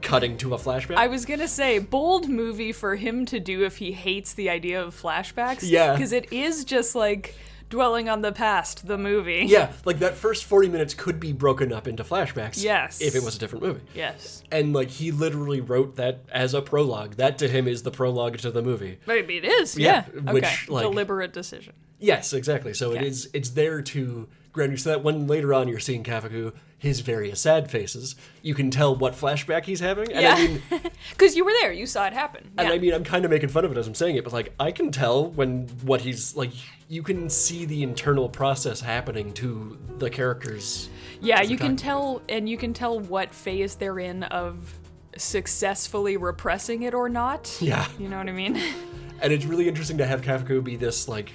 S1: cutting to a flashback.
S2: I was gonna say bold movie for him to do if he hates the idea of flashbacks.
S1: Yeah.
S2: because it is just like dwelling on the past. The movie. (laughs)
S1: yeah, like that first 40 minutes could be broken up into flashbacks.
S2: Yes.
S1: If it was a different movie.
S2: Yes.
S1: And like he literally wrote that as a prologue. That to him is the prologue to the movie.
S2: Maybe it is.
S1: Yeah,
S2: Yeah.
S1: which,
S2: okay.
S1: like-
S2: Deliberate decision.
S1: Yes, exactly. So it
S2: Okay.
S1: is it's there to ground you so that when later on you're seeing Kafuku, his various sad faces, you can tell what flashback he's having. And I
S2: Yeah.
S1: mean (laughs)
S2: Because you were there. You saw it happen.
S1: and
S2: yeah.
S1: I mean I'm kind of making fun of it as I'm saying it, but like I can tell when what he's like you can see the internal process happening to the characters.
S2: Yeah, you can tell, and you can tell what phase they're in of successfully repressing it or not.
S1: Yeah.
S2: You know what I mean? (laughs)
S1: And it's really interesting to have Kafuku be this like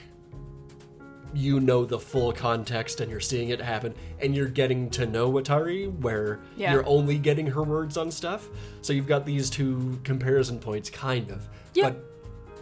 S1: you know the full context and you're seeing it happen and you're getting to know Watari where
S2: Yeah.
S1: you're only getting her words on stuff. So you've got these two comparison points kind of.
S2: Yeah.
S1: But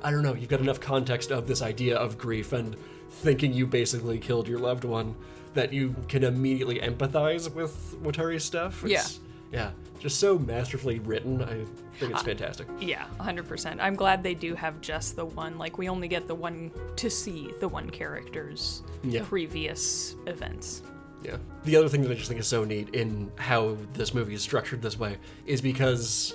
S1: I don't know, you've got enough context of this idea of grief and thinking you basically killed your loved one that you can immediately empathize with Watari's stuff. It's- Yeah. Just so masterfully written. I think
S2: Uh,
S1: it's fantastic.
S2: yeah, 100%. I'm glad they do have just the one. Like, we only get the one to see the one character's
S1: Yeah.
S2: previous events.
S1: Yeah. The other thing that I just think is so neat in how this movie is structured this way is because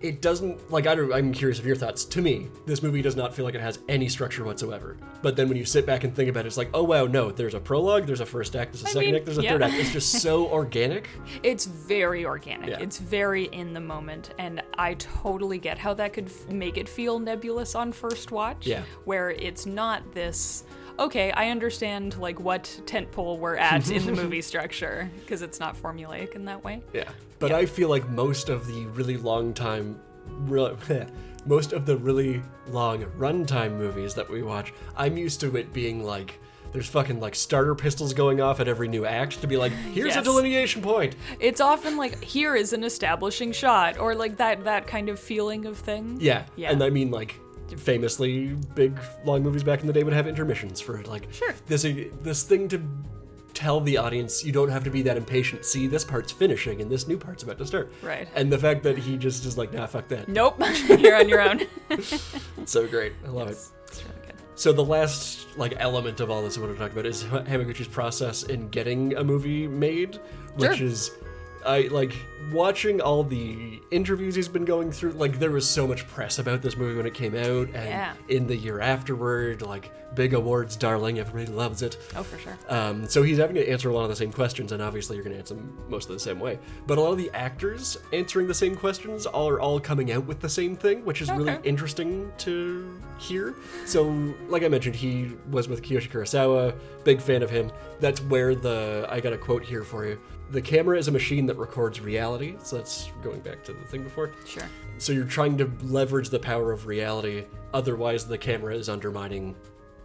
S1: it doesn't like I don't I'm curious of your thoughts. To me, this movie does not feel like it has any structure whatsoever. But then when you sit back and think about it, it's like, oh wow, no, there's a prologue, there's a first act, there's a second
S2: mean,
S1: act, there's a
S2: yeah.
S1: third act. It's just so (laughs) organic.
S2: It's very organic.
S1: Yeah.
S2: It's very in the moment, and I totally get how that could f- make it feel nebulous on first watch.
S1: Yeah.
S2: Where it's not this. Okay, I understand like what tentpole we're at in the (laughs) movie structure because it's not formulaic in that way.
S1: Yeah. But I feel like most of the really long time real (laughs) most of the really long runtime movies that we watch, I'm used to it being like There's fucking like starter pistols going off at every new act to be like, (laughs) here's a delineation point.
S2: It's often like here is an establishing shot, or like that that kind of feeling of thing.
S1: Yeah.
S2: Yeah.
S1: And I mean, like, famously, big long movies back in the day would have intermissions for like
S2: Sure.
S1: this uh, this thing to tell the audience you don't have to be that impatient. See, this part's finishing and this new part's about to start.
S2: Right.
S1: And the fact that he just is like, nah, fuck that.
S2: Nope, (laughs) you're on your own. (laughs)
S1: So great. I love it.
S2: It's really good.
S1: So the last like element of all this I want to talk about is Hamaguchi's process in getting a movie made, which
S2: Sure.
S1: is I like watching all the interviews he's been going through. Like there was so much press about this movie when it came out, and
S2: Yeah.
S1: in the year afterward, like big awards, darling, everybody loves it.
S2: Oh, for sure.
S1: Um, so he's having to answer a lot of the same questions, and obviously you're going to answer them most of the same way. But a lot of the actors answering the same questions all are all coming out with the same thing, which is really interesting to hear. So, like I mentioned, he was with Kiyoshi Kurosawa, big fan of him. That's where the I got a quote here for you. The camera is a machine that records reality. So that's going back to the thing before.
S2: Sure.
S1: So you're trying to leverage the power of reality, otherwise the camera is undermining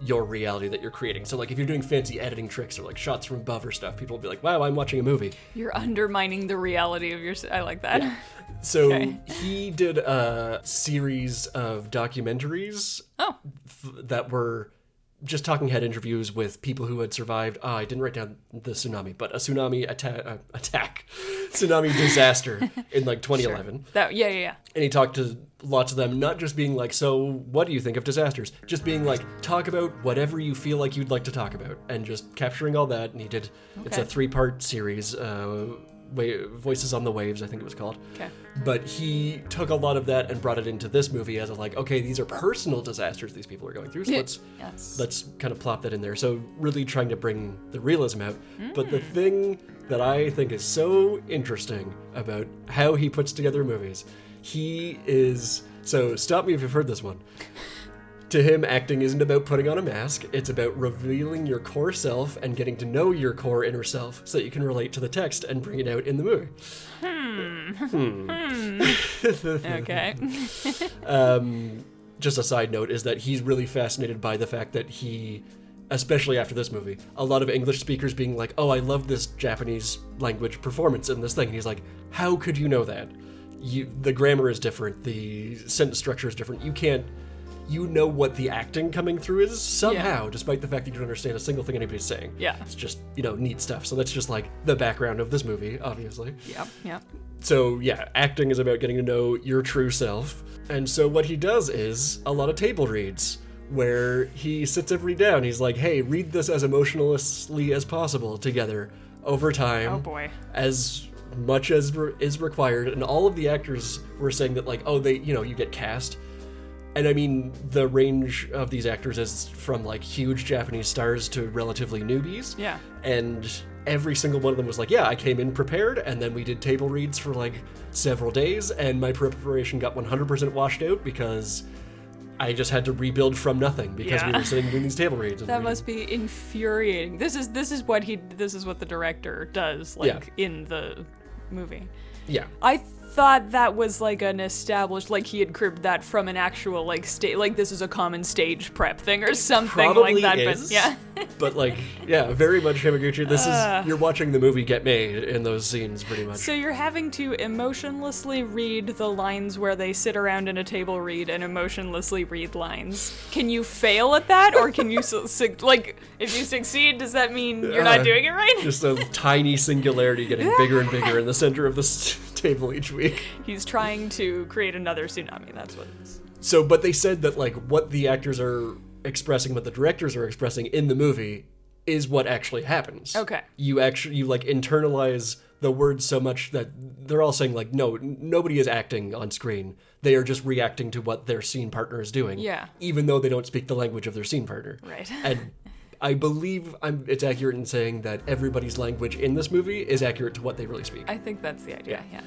S1: your reality that you're creating. So like if you're doing fancy editing tricks or like shots from above or stuff, people will be like, "Wow, I'm watching a movie."
S2: You're undermining the reality of your. I like that. (laughs)
S1: So
S2: Okay.
S1: he did a series of documentaries
S2: Oh,
S1: f- that were just talking head interviews with people who had survived. Ah, I didn't write down the tsunami, but a tsunami atta- uh, attack, (laughs) tsunami disaster in like 2011.
S2: that. Yeah, yeah, yeah.
S1: and he talked to lots of them not just being like so what do you think of disasters just being like talk about whatever you feel like you'd like to talk about and just capturing all that and he did it's a three part series uh Wa- voices on the waves i think it was called
S2: Okay.
S1: but he took a lot of that and brought it into this movie as a like okay these are personal disasters these people are going through so let's
S2: Yes.
S1: let's kind of plop that in there. So really trying to bring the realism out. But
S2: Mm.
S1: the thing that I think is so interesting about how he puts together movies, he is so stop me if you've heard this one. To him, acting isn't about putting on a mask. It's about revealing your core self and getting to know your core inner self so that you can relate to the text and bring it out in the movie. Hmm. Hmm. (laughs)
S2: Okay. (laughs)
S1: um, just a side note is that he's really fascinated by the fact that he especially after this movie a lot of english speakers being like oh i love this japanese language performance in this thing and he's like how could you know that you the grammar is different the sentence structure is different you can't you know what the acting coming through is somehow despite the fact that you don't understand a single thing anybody's saying
S2: Yeah.
S1: it's just you know neat stuff so that's just like the background of this movie obviously
S2: Yeah, Yep.
S1: so yeah, acting is about getting to know your true self. And so what he does is a lot of table reads where he sits everybody down. He's like, "Hey, read this as emotionlessly as possible together over time."
S2: Oh boy.
S1: As much as re- is required. And all of the actors were saying that like, "Oh, they, you know, you get cast." And I mean, the range of these actors is from like huge Japanese stars to relatively newbies
S2: Yeah.
S1: and every single one of them was like, "Yeah, I came in prepared, and then we did table reads for like several days, and my preparation got 100% washed out because I just had to rebuild from nothing because we were sitting doing these table reads." (laughs)
S2: That must be infuriating. This is this is what he this is what the director does like in the movie.
S1: yeah,
S2: I thought that was like an established like he had cribbed that from an actual like state like this is a common stage prep thing or something like that
S1: is.
S2: but yeah (laughs)
S1: but like, yeah, very much Hamaguchi. This
S2: Uh.
S1: is you're watching the movie get made in those scenes, pretty much.
S2: so you're having to emotionlessly read the lines where they sit around in a table read and emotionlessly read lines can you fail at that or can you su- su- like if you succeed does that mean you're
S1: Uh,
S2: not doing it right
S1: just a tiny singularity getting bigger and bigger in the center of this table each week.
S2: he's trying to create another tsunami that's what it is
S1: So, but they said that like what the actors are expressing, what the directors are expressing in the movie, is what actually happens.
S2: Okay.
S1: You actually you like internalize the words so much that they're all saying like, no, nobody is acting on screen. They are just reacting to what their scene partner is doing.
S2: Yeah.
S1: Even though they don't speak the language of their scene partner.
S2: Right.
S1: And (laughs) I believe I'm, it's accurate in saying that everybody's language in this movie is accurate to what they really speak.
S2: i think that's the idea yeah,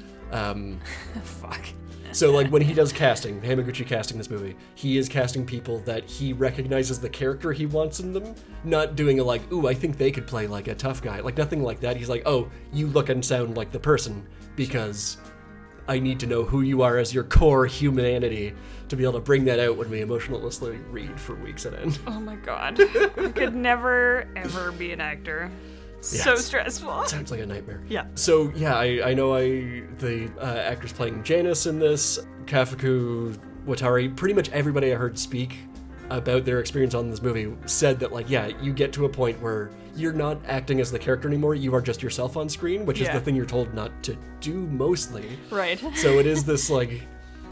S1: Um, (laughs)
S2: fuck
S1: so like when he does casting, Hamaguchi casting this movie, he is casting people that he recognizes the character he wants in them, not doing a like, ooh, I think they could play like a tough guy, like nothing like that. He's like, oh, you look and sound like the person because I need to know who you are as your core humanity to be able to bring that out when we emotionlessly read for weeks at end.
S2: Oh my god. (laughs) I could never, ever be an actor. So stressful.
S1: Sounds like a nightmare.
S2: Yeah.
S1: So yeah, I, I know I the uh, actors playing Janice in this, Kafuku, Watari, pretty much everybody I heard speak about their experience on this movie said that like yeah, you get to a point where you're not acting as the character anymore. You are just yourself on screen, which is the thing you're told not to do mostly.
S2: Right.
S1: So it is this like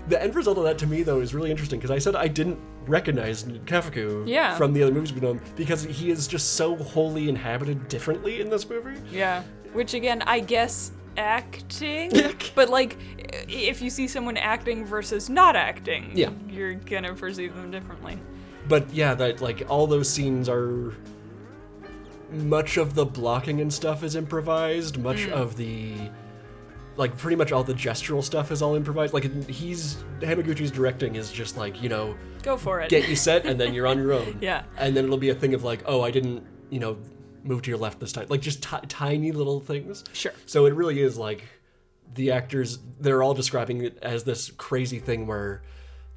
S1: the end result of that to me though is really interesting because I said I didn't recognize Kafuku
S2: Yeah.
S1: from the other movies we've done because he is just so wholly inhabited differently in this movie.
S2: Yeah. Which again, I guess acting, (laughs) but like if you see someone acting versus not acting,
S1: Yeah.
S2: you're gonna perceive them differently.
S1: But yeah, that like all those scenes are much of the blocking and stuff is improvised, much
S2: Mm.
S1: of the like pretty much all the gestural stuff is all improvised. Like he's Hamaguchi's directing is just like, you know,
S2: Go for it.
S1: get you set and then you're on your (laughs) own.
S2: Yeah.
S1: And then it'll be a thing of like, oh, I didn't, you know, move to your left this time. Like just ti tiny little things.
S2: Sure.
S1: So it really is like the actors, they're all describing it as this crazy thing where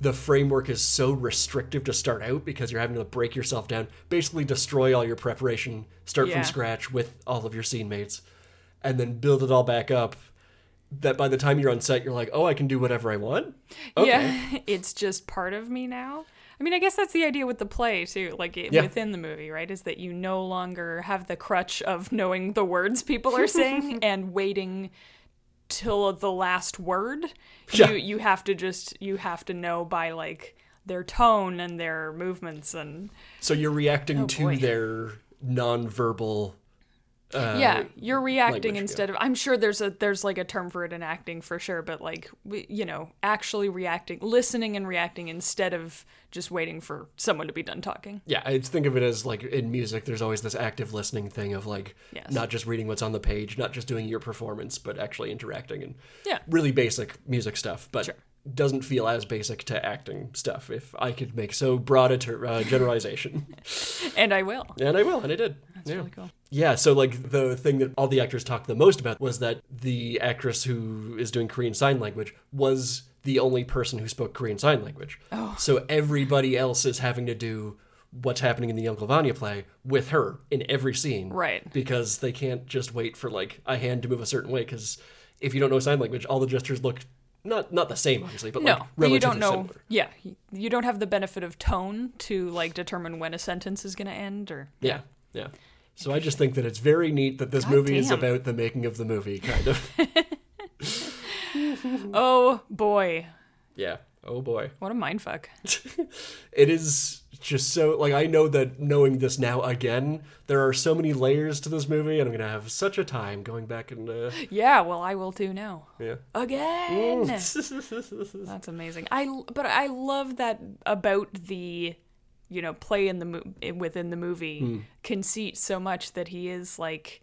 S1: the framework is so restrictive to start out because you're having to break yourself down, basically destroy all your preparation, start
S2: Yeah.
S1: from scratch with all of your scene mates, and then build it all back up. That by the time you're on set, you're like, oh, I can do whatever I want. Okay.
S2: Yeah, (laughs) it's just part of me now. I mean, I guess that's the idea with the play too, like it,
S1: Yeah.
S2: within the movie, right? Is that you no longer have the crutch of knowing the words people are saying (laughs) and waiting till the last word.
S1: Yeah.
S2: You you have to just you have to know by like their tone and their movements and
S1: So you're reacting
S2: Oh,
S1: to
S2: boy.
S1: their nonverbal. Uh,
S2: yeah you're reacting
S1: language, yeah.
S2: instead of i'm sure there's a there's like a term for it in acting for sure but like we- you know actually reacting listening and reacting instead of just waiting for someone to be done talking
S1: Yeah, I think of it as like in music, there's always this active listening thing of like
S2: Yes.
S1: not just reading what's on the page, not just doing your performance, but actually interacting and
S2: Yeah.
S1: really basic music stuff, but
S2: Sure.
S1: Doesn't feel as basic to acting stuff. If I could make so broad a ter- uh, (laughs) generalization,
S2: and i will
S1: and I will, and I did. That's yeah.
S2: really cool
S1: Yeah, so like the thing that all the actors talked the most about was that the actress who is doing Korean Sign Language was the only person who spoke Korean Sign Language. Oh. So everybody else is having to do what's happening in the Uncle Vanya play with her in every scene.
S2: Right.
S1: Because they can't just wait for like a hand to move a certain way because if you don't know sign language, all the gestures look not not the same obviously, but
S2: no
S1: like
S2: but you don't know
S1: similar.
S2: yeah you don't have the benefit of tone to like determine when a sentence is going to end or
S1: Yeah. Yeah. So I just think that it's very neat that this
S2: God
S1: movie is about the making of the movie, kind of. (laughs) (laughs)
S2: oh boy
S1: yeah. Oh boy.
S2: what a mindfuck (laughs)
S1: It is just so like I know that knowing this now again, there are so many layers to this movie, and I'm gonna have such a time going back and uh,
S2: yeah well i will too now
S1: yeah.
S2: again (laughs) That's amazing. I but I love that about the you know play in the mo- within the movie conceit so much that he is like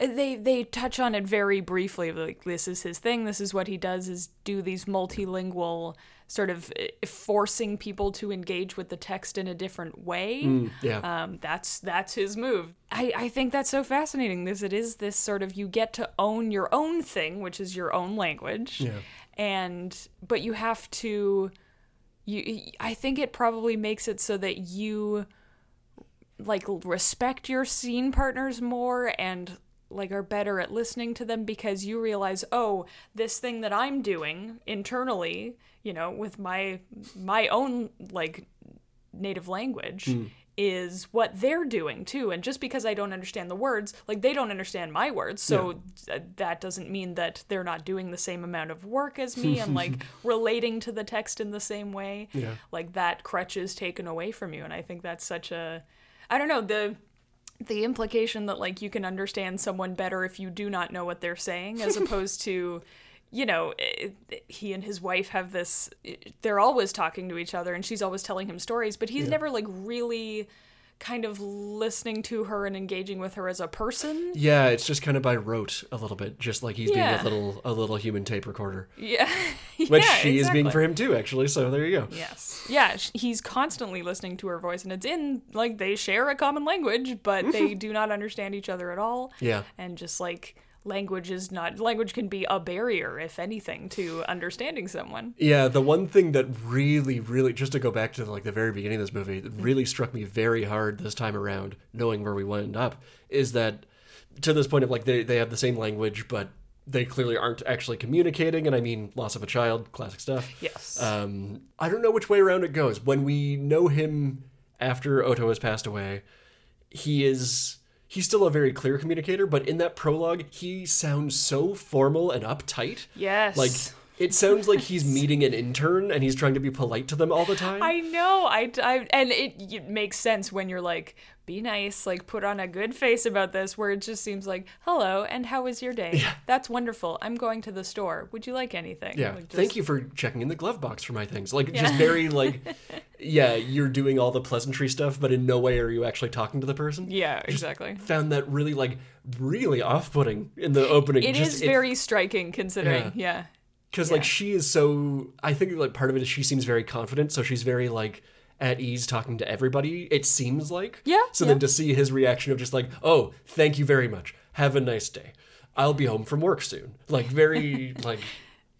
S2: they they touch on it very briefly like this is his thing this is what he does is do these multilingual sort of eh, forcing people to engage with the text in a different way
S1: yeah.
S2: um, that's that's his move. I, I think that's so fascinating. This it is this sort of you get to own your own thing, which is your own language,
S1: Yeah.
S2: and but you have to. You, I think it probably makes it so that you like respect your scene partners more and like are better at listening to them because you realize oh this thing that i'm doing internally you know with my my own like native language hmm. is what they're doing too. And just because i don't understand the words like they don't understand my words. So th- that doesn't mean that they're not doing the same amount of work as me. And like (laughs) relating to the text in the same way.
S1: Yeah.
S2: like that crutch is taken away from you. And i think that's such a i don't know the the implication that like you can understand someone better if you do not know what they're saying as (laughs) opposed to you know eh, he and his wife have this eh, they're always talking to each other and she's always telling him stories but he's never like really kind of listening to her and engaging with her as a person
S1: Yeah, it's just kind of by rote a little bit, just like he's
S2: Yeah.
S1: being a little a little human tape recorder,
S2: yeah (laughs)
S1: which
S2: Yeah,
S1: she is being for him too, actually. So there you go.
S2: Yes. Yeah, he's constantly listening to her voice, and it's in, like, they share a common language, but they mm-hmm. do not understand each other at all.
S1: Yeah.
S2: And just, like, language is not language can be a barrier if anything to understanding someone
S1: Yeah, the one thing that really, really, just to go back to like the very beginning of this movie, that really struck me very hard this time around, knowing where we wound up, is that to this point of like they, they have the same language, but they clearly aren't actually communicating. And I mean, loss of a child, classic stuff.
S2: yes
S1: Um, I don't know which way around it goes. When we know him after Oto has passed away, he is he's still a very clear communicator, but in that prologue, he sounds so formal and uptight.
S2: yes
S1: Like it sounds like he's (laughs) meeting an intern and he's trying to be polite to them all the time.
S2: I know, I, I and it, it makes sense when you're like, be nice, like put on a good face about this, where it just seems like, hello, and how was your day? Yeah. That's wonderful. I'm going to the store. Would you like anything?
S1: yeah,
S2: Like, just-
S1: thank you for checking in the glove box for my things. Like just very like, (laughs) yeah, you're doing all the pleasantry stuff, but in no way are you actually talking to the person.
S2: Yeah, exactly.
S1: Found that really like really off-putting in the opening.
S2: It
S1: Just-
S2: is very striking considering,
S1: Yeah.
S2: yeah.
S1: because like she is so i think like part of it is she seems very confident so she's very like at ease talking to everybody it seems like
S2: Yeah,
S1: so
S2: yeah.
S1: then to see his reaction of just like oh thank you very much have a nice day i'll be home from work soon like very (laughs) like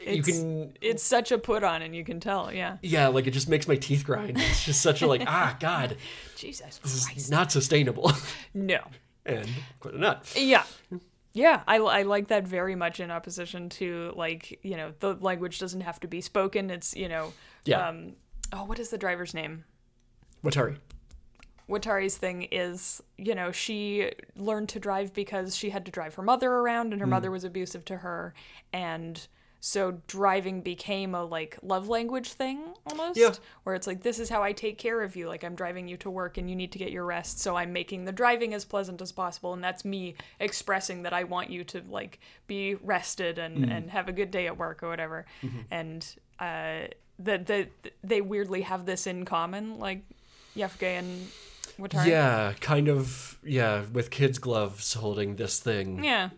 S1: you can
S2: It's such a put on, and you can tell, yeah.
S1: yeah like it just makes my teeth grind it's just such a like (laughs) ah god
S2: Jesus
S1: this
S2: Christ.
S1: is not sustainable (laughs)
S2: No.
S1: and quite not
S2: Yeah. Yeah, I, I like that very much in opposition to, like, you know, the language doesn't have to be spoken. It's, you know,
S1: Yeah.
S2: um, oh, what is the driver's name?
S1: watari
S2: Watari's thing is, you know, she learned to drive because she had to drive her mother around and her mother was abusive to her. And so driving became a like love language thing almost.
S1: Yeah.
S2: Where it's like, this is how I take care of you. Like, I'm driving you to work and you need to get your rest. So I'm making the driving as pleasant as possible. And that's me expressing that I want you to like be rested and, and have a good day at work or whatever. And, uh, that that they weirdly have this in common, like Yafke and Watari.
S1: yeah kind of yeah with kids gloves holding this thing
S2: Yeah.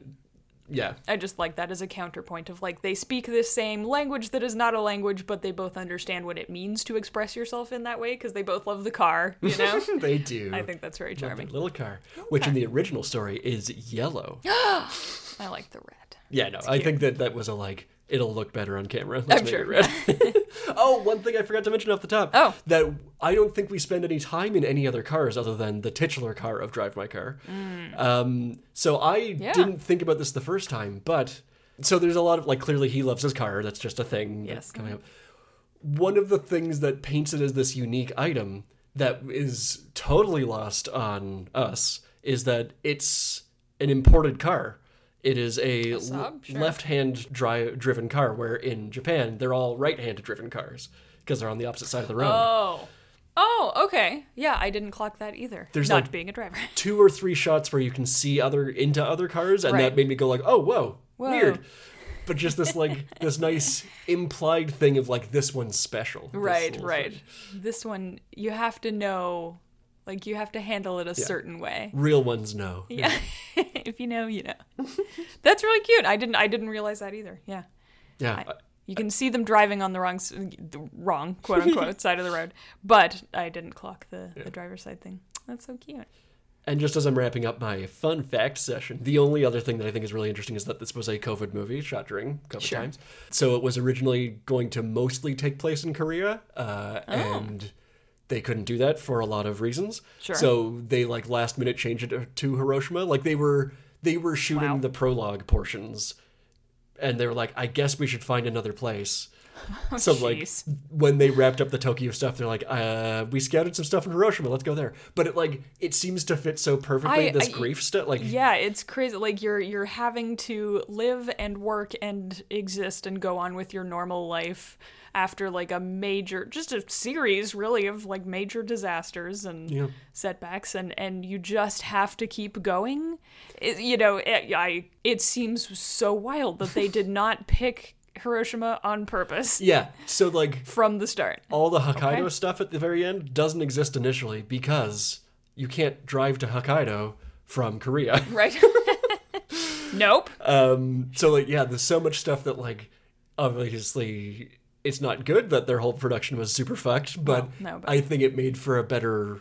S1: Yeah
S2: I just like that as a counterpoint of like they speak this same language that is not a language, but they both understand what it means to express yourself in that way because they both love the car, you know? (laughs)
S1: they do
S2: I think that's very charming.
S1: little car, which in the original story is yellow. (gasps)
S2: I like the red.
S1: yeah, no, I think that that was a like. It'll look better on camera. Let's
S2: I'm sure.
S1: red. (laughs) oh, one thing I forgot to mention off the top.
S2: Oh.
S1: that I don't think we spend any time in any other cars other than the titular car of Drive My Car. Um, so I
S2: Mm. Yeah.
S1: didn't think about this the first time, but so there's a lot of like clearly he loves his car. That's just a thing.
S2: Yes.
S1: Coming up. One of the things that paints it as this unique item that is totally lost on us is that it's an imported car. It is a?
S2: Sure.
S1: left-hand dri- driven car, where in Japan they're all right-hand driven cars because they're on the opposite side of the road.
S2: Oh. Oh, okay. Yeah, I didn't clock that either.
S1: There's,
S2: not
S1: like-
S2: being a driver. (laughs)
S1: Two or three shots where you can see other into other cars, and that made me go like, "Oh, whoa,
S2: Whoa.
S1: weird." But just this like (laughs) this nice implied thing of like this one's special.
S2: right,
S1: little
S2: right. This one you have to know like you have to handle it a certain way.
S1: Real ones know.
S2: Yeah. (laughs) (laughs) if you know, you know. That's really cute. I didn't I didn't realize that either. Yeah.
S1: Yeah.
S2: I- You can see them driving on the wrong, the wrong quote unquote (laughs) side of the road, but I didn't clock the, the driver's side thing. That's so cute.
S1: And just as I'm wrapping up my fun fact session, the only other thing that I think is really interesting is that this was a COVID movie shot during COVID
S2: Sure.
S1: times. So it was originally going to mostly take place in Korea, uh,
S2: Oh.
S1: and they couldn't do that for a lot of reasons.
S2: Sure.
S1: So they like last minute changed it to- Hiroshima. Like they were they were shooting
S2: Wow.
S1: the prologue portions, and they were like, I guess we should find another place. (laughs) so like when they wrapped up the Tokyo stuff, they're like, uh, we scouted some stuff in Hiroshima. Let's go there. But it like it seems to fit so perfectly.
S2: I-
S1: this
S2: I-
S1: grief stuff, like
S2: Yeah, it's crazy. Like you're you're having to live and work and exist and go on with your normal life after like a major just a series really of like major disasters and
S1: Yeah.
S2: setbacks and and you just have to keep going. It, you know, it, I it seems so wild that they did not (laughs) pick Hiroshima on purpose
S1: yeah. So like
S2: from the start.
S1: all the Hokkaido
S2: Okay.
S1: stuff at the very end doesn't exist initially because you can't drive to Hokkaido from Korea. (laughs)
S2: Right? (laughs) nope.
S1: Um, so like yeah, there's so much stuff that like obviously it's not good that their whole production was super fucked, but,
S2: no, but-
S1: I think it made for a better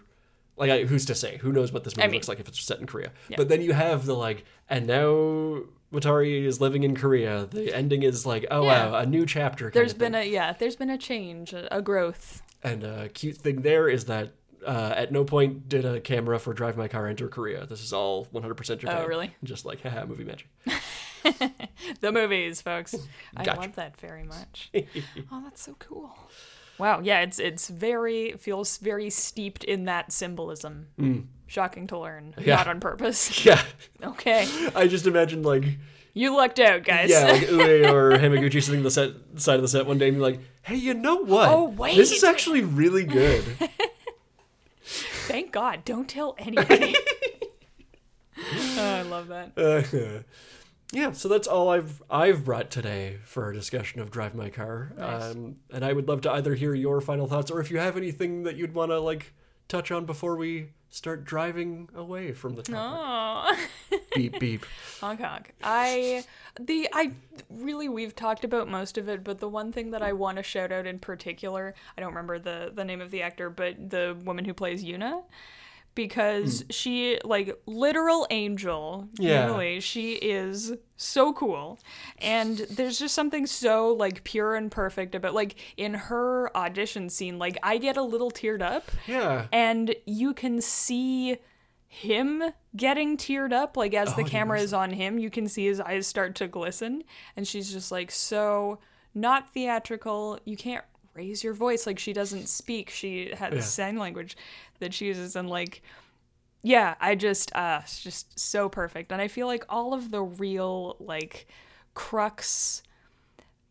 S1: like I, who's to say? Who knows what this movie
S2: mean-
S1: looks like if it's set in Korea? But then you have the like, and now Watari is living in Korea. The ending is like, oh
S2: Yeah.
S1: wow, a new chapter.
S2: There's been
S1: thing.
S2: a yeah, there's been a change, a, a growth.
S1: And a cute thing there is that uh, at no point did a camera for Drive My Car enter Korea. This is all 100% Japan.
S2: Oh, really?
S1: Just like, haha, movie magic. (laughs) (laughs)
S2: The movies, folks. I love that very much. (laughs) oh, that's so cool. Wow, yeah, it's it's very feels very steeped in that symbolism. Shocking to learn,
S1: Mm. (laughs) Yeah.
S2: not on purpose.
S1: Yeah.
S2: okay,
S1: I just imagined like,
S2: you lucked out, guys.
S1: yeah, like Oe or Hamaguchi sitting on the set, side of the set one day and be like, hey, you know what?
S2: Oh, wait.
S1: This is actually really good.
S2: Thank God, don't tell anybody. oh, I love that.
S1: Uh, yeah, so that's all I've I've brought today for our discussion of Drive My Car.
S2: Nice.
S1: Um, and I would love to either hear your final thoughts or if you have anything that you'd want to like touch on before we start driving away from the topic. (laughs) Beep beep.
S2: honk honk. I the I really we've talked about most of it, but the one thing that I want to shout out in particular, I don't remember the the name of the actor, but the woman who plays Yuna. Because mm. she like literal angel,
S1: Yeah.
S2: really, eh, she is so cool. And there's just something so like pure and perfect about like in her audition scene, like I get a little teared up
S1: Yeah.
S2: and you can see him getting teared up like as the
S1: Oh, didn't
S2: camera is on him you can see his eyes start to glisten and she's just like so not theatrical you can't raise your voice like she doesn't speak she has
S1: Yeah.
S2: sign language that she uses and like yeah i just uh it's just so perfect and i feel like all of the real like crux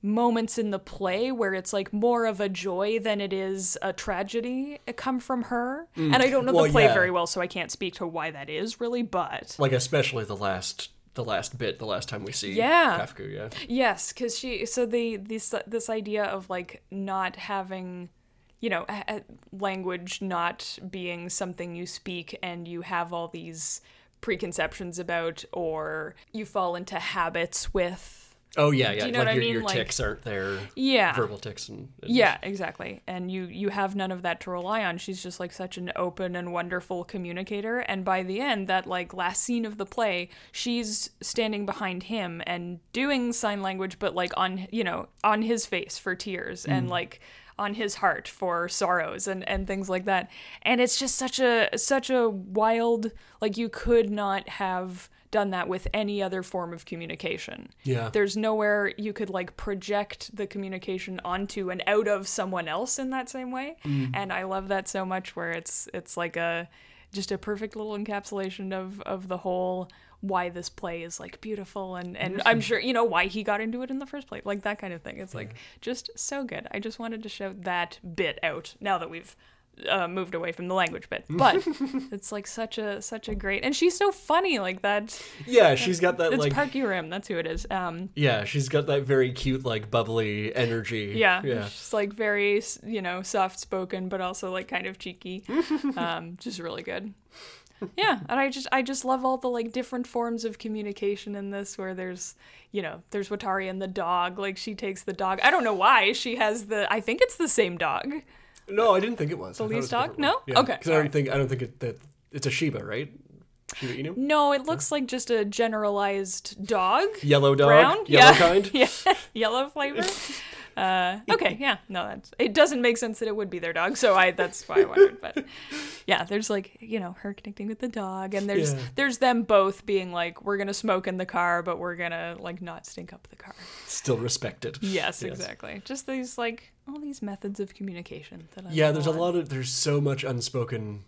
S2: moments in the play where it's like more of a joy than it is a tragedy come from her and i don't know
S1: Mm. Well,
S2: the play
S1: yeah.
S2: very well so i can't speak to why that is really but
S1: Like especially the last the last bit, the last time we see
S2: Yeah.
S1: Kafka, yeah.
S2: Yes, because she so the this this idea of like not having, you know, language not being something you speak and you have all these preconceptions about, or you fall into habits with.
S1: Oh yeah, yeah.
S2: you know
S1: like
S2: what I mean?
S1: your
S2: Like-
S1: ticks aren't there.
S2: Yeah.
S1: Verbal ticks and, and
S2: Yeah, exactly. And you you have none of that to rely on. She's just like such an open and wonderful communicator and by the end that like last scene of the play, she's standing behind him and doing sign language but like on, you know, on his face for tears and mm. like on his heart for sorrows and and things like that. And it's just such a such a wild like you could not have done that with any other form of communication
S1: Yeah.
S2: there's nowhere you could like project the communication onto and out of someone else in that same way mm. and i love that so much where it's it's like a just a perfect little encapsulation of of the whole why this play is like beautiful and and i'm sure you know why he got into it in the first place like that kind of thing it's like just so good i just wanted to shout that bit out now that we've uh, moved away from the language bit (laughs) but it's like such a such a great and she's so funny like that
S1: Yeah, she's got that
S2: it's
S1: like
S2: Park Yu-rim. That's who it is. Um,
S1: Yeah, she's got that very cute, like bubbly energy.
S2: yeah,
S1: Yeah.
S2: she's like very, you know, soft spoken, but also like kind of cheeky. (laughs) um, just really good. Yeah, and I just I just love all the like different forms of communication in this where there's you know there's Watari and the dog like she takes the dog I don't know why she has the I think it's the same dog
S1: No, I didn't think it was.
S2: The
S1: I thought it
S2: least dog? No?
S1: Yeah,
S2: Okay,
S1: Because I don't think I don't think it, that it's a Shiba, right? Shiba Inu.
S2: no it looks like just a generalized dog
S1: Yellow dog.
S2: brown
S1: Yellow
S2: yeah.
S1: kind. (laughs)
S2: yeah yellow flavor (laughs) uh okay yeah no that's it doesn't make sense that it would be their dog so i that's why i wondered but yeah there's like you know her connecting with the dog and there's
S1: Yeah.
S2: there's them both being like we're gonna smoke in the car but we're gonna like not stink up the car
S1: Still respected.
S2: yes, exactly just these like all these methods of communication that I
S1: Yeah, there's a lot of there's so much unspoken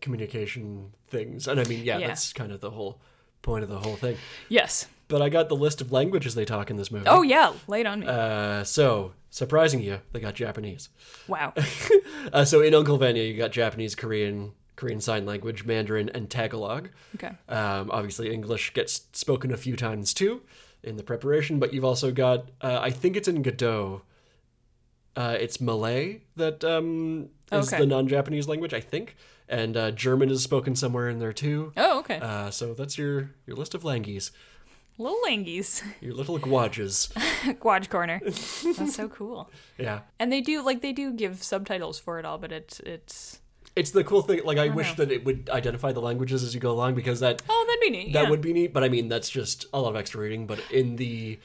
S1: communication things, and I mean, yeah,
S2: Yeah.
S1: that's kind of the whole point of the whole thing.
S2: yes
S1: But I got the list of languages they talk in this movie.
S2: oh yeah lay it on me
S1: Uh, so surprising you, they got Japanese.
S2: wow (laughs)
S1: Uh, so in Uncle Vanya, you got Japanese, Korean, Korean Sign Language, Mandarin, and Tagalog.
S2: okay
S1: Um, obviously, English gets spoken a few times too in the preparation, but you've also got, uh, I think it's in Godot. Uh, it's Malay that um, is
S2: Okay.
S1: the non-Japanese language, I think, and uh, German is spoken somewhere in there too.
S2: oh okay
S1: Uh, so that's your your list of languages,
S2: little langies
S1: your little guages.
S2: quad (laughs) corner that's so (laughs) cool
S1: yeah,
S2: And they do like they do give subtitles for it all, but it's it's
S1: It's the cool thing. Like I,
S2: don't
S1: wish
S2: know.
S1: that it would identify the languages as you go along because that
S2: Oh, that'd be neat.
S1: that
S2: yeah.
S1: would be neat. But I mean, that's just a lot of extra reading. But in the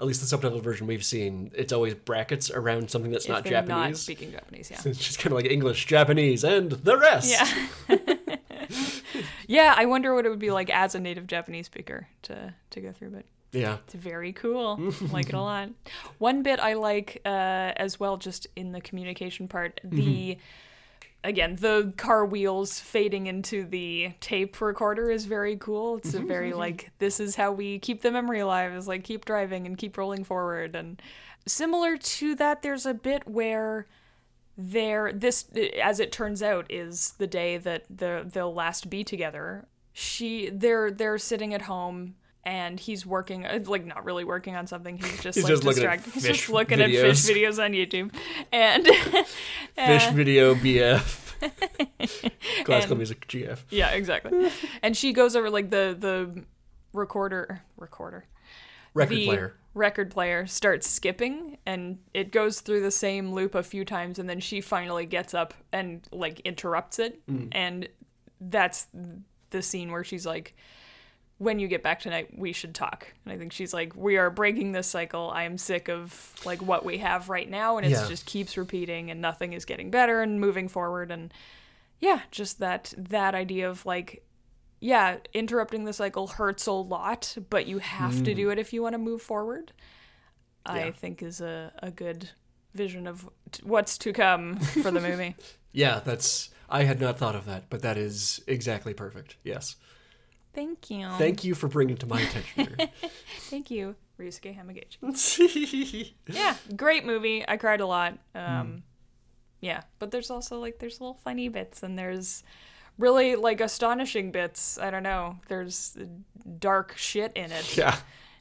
S1: at least the subtitled version we've seen, it's always brackets around something that's
S2: if
S1: not Japanese.
S2: not speaking Japanese. Yeah. (laughs)
S1: It's just kind of like English, Japanese, and the rest.
S2: Yeah. Yeah, I wonder what it would be like as a native Japanese speaker to to go through, but
S1: Yeah.
S2: it's very cool. (laughs) like it a lot. One bit I like uh, as well, just in the communication part, the again the car wheels fading into the tape recorder is very cool. It's a very (laughs) like this is how we keep the memory alive. Is like keep driving and keep rolling forward and similar to that. There's a bit where there this as it turns out is the day that the they'll last be together she they're they're sitting at home and he's working uh, like not really working on something he's just
S1: He's
S2: like
S1: just looking at
S2: distracted he's
S1: fish
S2: just looking at fish
S1: videos.
S2: videos on youtube and (laughs)
S1: Fish
S2: uh,
S1: video BF. (laughs) Classical
S2: And-
S1: music GF.
S2: yeah exactly and she goes over like the the recorder recorder
S1: Record
S2: the
S1: player.
S2: Record player starts skipping and it goes through the same loop a few times and then she finally gets up and like interrupts it
S1: Mm.
S2: and that's the scene where she's like when you get back tonight we should talk and i think she's like we are breaking this cycle i am sick of like what we have right now and it
S1: Yeah.
S2: just keeps repeating and nothing is getting better and moving forward and yeah just that that idea of like yeah interrupting the cycle hurts a lot but you have to do it if you want to move forward i think is a, a good vision of t- what's to come (laughs) for the movie
S1: Yeah, that's. I had not thought of that, but that is exactly perfect. Yes.
S2: thank you
S1: Thank you for bringing it to my attention. (laughs)
S2: thank you ryusuke hamaguchi (laughs) yeah great movie i cried a lot
S1: Hmm.
S2: um yeah but there's also like there's little funny bits and there's really like astonishing bits i don't know there's dark shit in it
S1: yeah.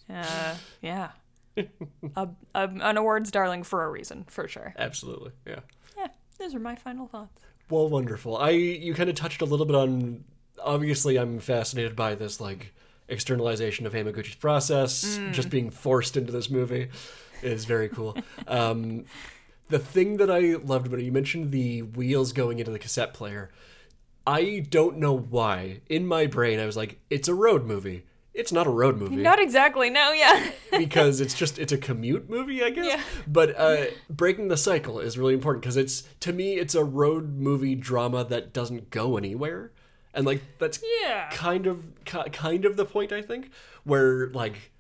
S2: uh yeah a, a, an awards darling for a reason for sure
S1: Absolutely. Yeah.
S2: yeah those are my final thoughts
S1: Well, wonderful. I you kind of touched a little bit on. Obviously, I'm fascinated by this like externalization of Hamaguchi's process, just being forced into this movie, is very cool. um, the thing that I loved about it, you mentioned the wheels going into the cassette player. I don't know why. In my brain, I was like, "It's a road movie." It's not a road movie
S2: not exactly no yeah (laughs)
S1: because it's just it's a commute movie, I guess.
S2: Yeah.
S1: But uh, breaking the cycle is really important because it's to me it's a road movie drama that doesn't go anywhere, and like that's
S2: Yeah.
S1: kind of ki- kind of the point I think, where like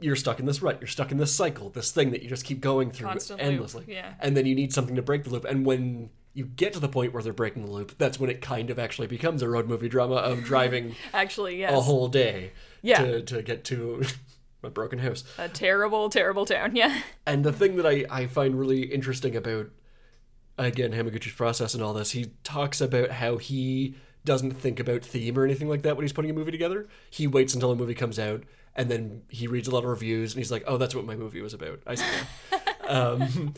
S1: you're stuck in this rut, you're stuck in this cycle, this thing that you just keep going through
S2: Constantly,
S1: endlessly,
S2: yeah.
S1: and then you need something to break the loop, and when you get to the point where they're breaking the loop, that's when it kind of actually becomes a road movie drama of (laughs) driving
S2: actually yes
S1: a whole day
S2: Yeah.
S1: to, to get to (laughs) a broken house.
S2: a terrible terrible town yeah (laughs)
S1: And the thing that I, I find really interesting about, again, Hamaguchi's process and all this, he talks about how he doesn't think about theme or anything like that when he's putting a movie together. He waits until a movie comes out and then he reads a lot of reviews and he's like, oh, that's what my movie was about. I see. um,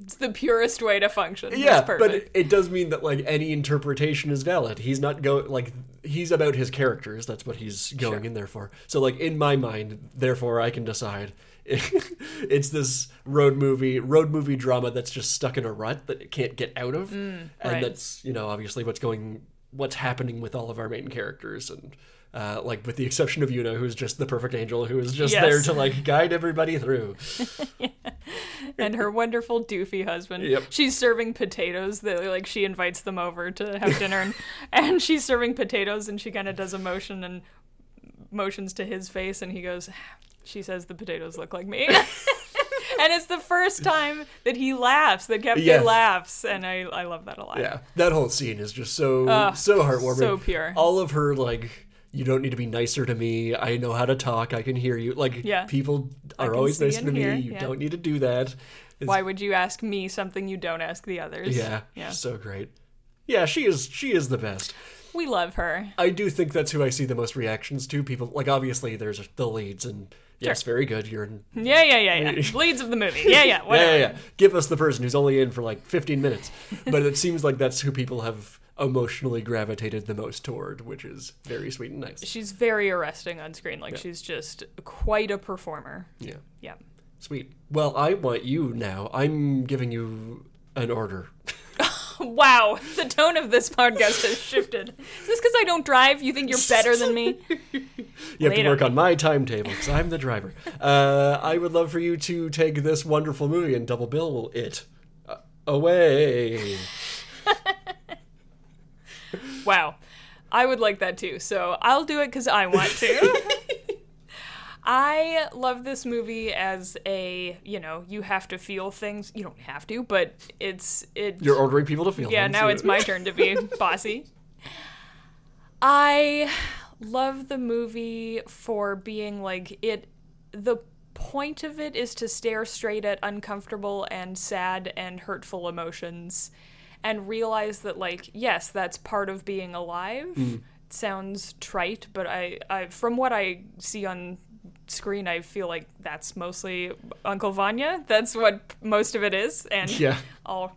S2: it's (laughs) the purest way to function
S1: yeah, but it, it does mean that like any interpretation is valid. He's not going like he's about his characters. That's what he's going in there for. So like in my mind, therefore I can decide (laughs) it's this road movie, road movie drama that's just stuck in a rut that it can't get out of, mm, and
S2: right.
S1: that's you know obviously what's going, what's happening with all of our main characters and. Uh, like with the exception of Yuna, who's just the perfect angel, who is just
S2: Yes.
S1: there to like guide everybody through. (laughs)
S2: and her wonderful doofy husband.
S1: Yep.
S2: She's serving potatoes. That like she invites them over to have (laughs) dinner, and, and she's serving potatoes, and she kind of does a motion and motions to his face, and he goes. She says the potatoes look like me. (laughs) and it's the first time that he laughs, that Kepke
S1: Yes.
S2: laughs, and I, I love that a lot.
S1: Yeah, that whole scene is just so
S2: Ah,
S1: so heartwarming.
S2: so pure.
S1: All of her like, you don't need to be nicer to me. I know how to talk. I can hear you. Like,
S2: Yeah.
S1: people are always
S2: see
S1: nice
S2: and
S1: to me. You
S2: yeah.
S1: don't need to do that. It's-
S2: Why would you ask me something you don't ask the others?
S1: Yeah,
S2: Yeah.
S1: so great. Yeah, she is. She is the best.
S2: We love her.
S1: I do think that's who I see the most reactions to. People like obviously there's the leads and yes, very good. You're in
S2: Yeah, yeah, yeah, yeah. (laughs) Leads of the movie. Yeah, yeah. Whatever. (laughs)
S1: yeah, yeah, yeah. Give us the person who's only in for like 15 minutes. But it seems like that's who people have emotionally gravitated the most toward, which is very sweet and nice.
S2: She's very arresting on screen. Like she's just quite a performer.
S1: Yeah.
S2: Yeah.
S1: Sweet. Well, I want you now. I'm giving you an order. (laughs)
S2: wow, the tone of this podcast has shifted. Is this because I don't drive? You think you're better than me? (laughs)
S1: You have to work on my timetable because I'm the driver. Uh, I would love for you to take this wonderful movie and double bill it uh, away. (laughs) (laughs)
S2: Wow. I would like that too. So I'll do it because I want to. (laughs) I love this movie as a, you know, you have to feel things. You don't have to, but it's it.
S1: You're ordering people to feel.
S2: yeah,
S1: things.
S2: now it's my turn to be (laughs) bossy. I love the movie for being like it. The point of it is to stare straight at uncomfortable and sad and hurtful emotions and realize that like yes that's part of being alive. It sounds trite but I, I from what i see on screen i feel like that's mostly uncle vanya. That's what most of it is. And
S1: Yeah.
S2: all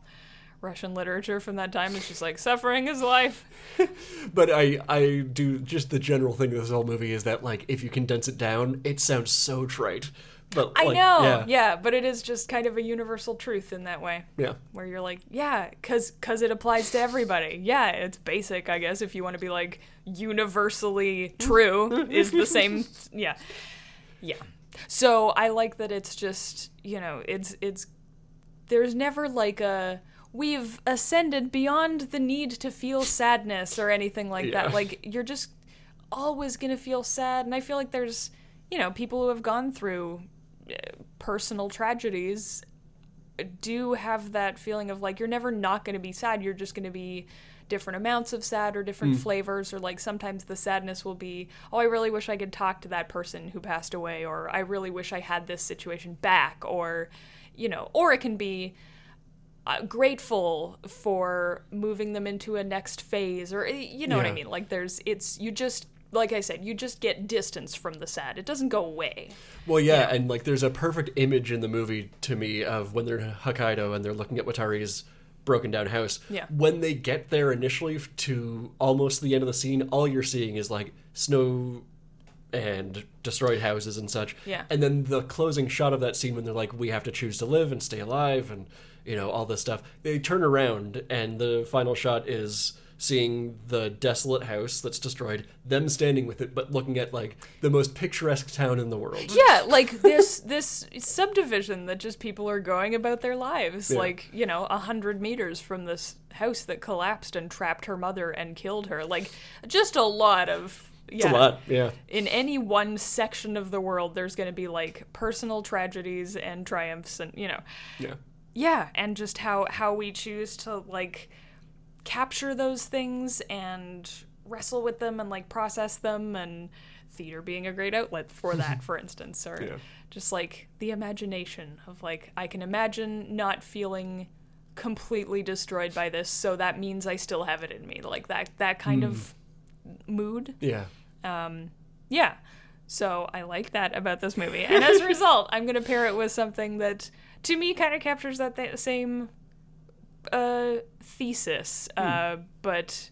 S2: russian literature from that time is just like suffering is life. (laughs)
S1: But I, I do just the general thing of this whole movie is that like if you condense it down, it sounds so trite. But
S2: i
S1: like,
S2: know
S1: yeah,
S2: yeah. but it is just kind of a universal truth in that way
S1: yeah.
S2: where you're like, yeah, cause cause it applies to everybody. Yeah, it's basic, I guess. If you want to be like universally (laughs) true, is the same. Yeah, yeah. So I like that it's just you know it's it's there's never like a we've ascended beyond the need to feel sadness or anything like
S1: Yeah.
S2: that. Like you're just always gonna feel sad, and I feel like there's you know people who have gone through personal tragedies do have that feeling of like you're never not going to be sad. You're just going to be different amounts of sad or different flavors or like sometimes the sadness will be oh i really wish i could talk to that person who passed away or i really wish i had this situation back or you know or it can be uh, grateful for moving them into a next phase or eh, you know what i mean? Like there's it's you just like i said you just get distance from the sad it doesn't go away
S1: Well, yeah, and like there's a perfect image in the movie to me of when they're in Hokkaido and they're looking at Watari's broken down house.
S2: Yeah.
S1: When they get there initially to almost the end of the scene, all you're seeing is like snow and destroyed houses and such.
S2: Yeah.
S1: And then the closing shot of that scene when they're like, "We have to choose to live and stay alive," and you know all this stuff. They turn around and the final shot is seeing the desolate house that's destroyed, them standing with it, but looking at like the most picturesque town in the world.
S2: yeah (laughs) like this this subdivision that just people are going about their lives
S1: Yeah.
S2: like you know a hundred meters from this house that collapsed and trapped her mother and killed her like just a lot of yeah
S1: It's a lot, yeah.
S2: in any one section of the world there's going to be like personal tragedies and triumphs and you know
S1: Yeah.
S2: yeah and just how how we choose to like capture those things and wrestle with them and like process them and theater being a great outlet for that (laughs) for instance or
S1: Yeah.
S2: just like the imagination of like i can imagine not feeling completely destroyed by this so that means i still have it in me like that that kind of mood
S1: Yeah.
S2: um yeah. So I like that about this movie. And as a (laughs) result, I'm going to pair it with something that to me kind of captures that th- same uh, thesis. Uh, but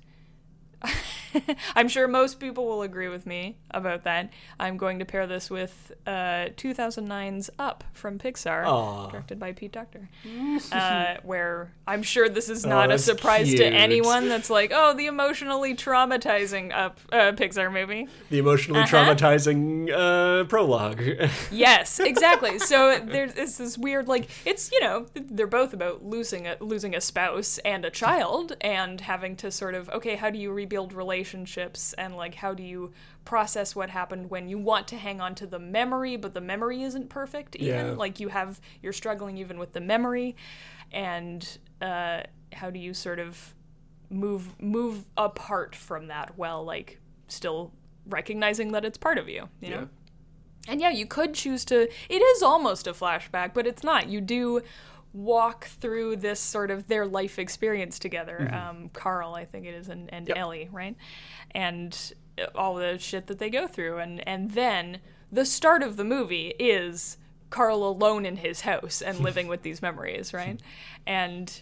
S2: (laughs) I'm sure most people will agree with me about that. I'm going to pair this with uh, 2009's Up from Pixar,
S1: Aw.
S2: directed by Pete Docter, (laughs) uh, where I'm sure this is not a surprise
S1: cute.
S2: to anyone that's like, oh, the emotionally traumatizing Up uh, Pixar movie.
S1: The emotionally
S2: Uh-huh.
S1: traumatizing uh, prologue. (laughs)
S2: Yes, exactly. so there's it's this weird like it's you know they're both about losing a losing a spouse and a child and having to sort of okay how do you rebuild relationships and like how do you process what happened when you want to hang on to the memory but the memory isn't perfect even
S1: Yeah.
S2: like you have you're struggling even with the memory and uh, how do you sort of move move apart from that while like still recognizing that it's part of you you know and yeah, you could choose to. It is almost a flashback, but it's not. You do walk through this sort of their life experience together. Um, Carl, I think it is, and, and
S1: Yep.
S2: Ellie, right? And uh, all the shit that they go through, and and then the start of the movie is Carl alone in his house and living (laughs) with these memories, right? And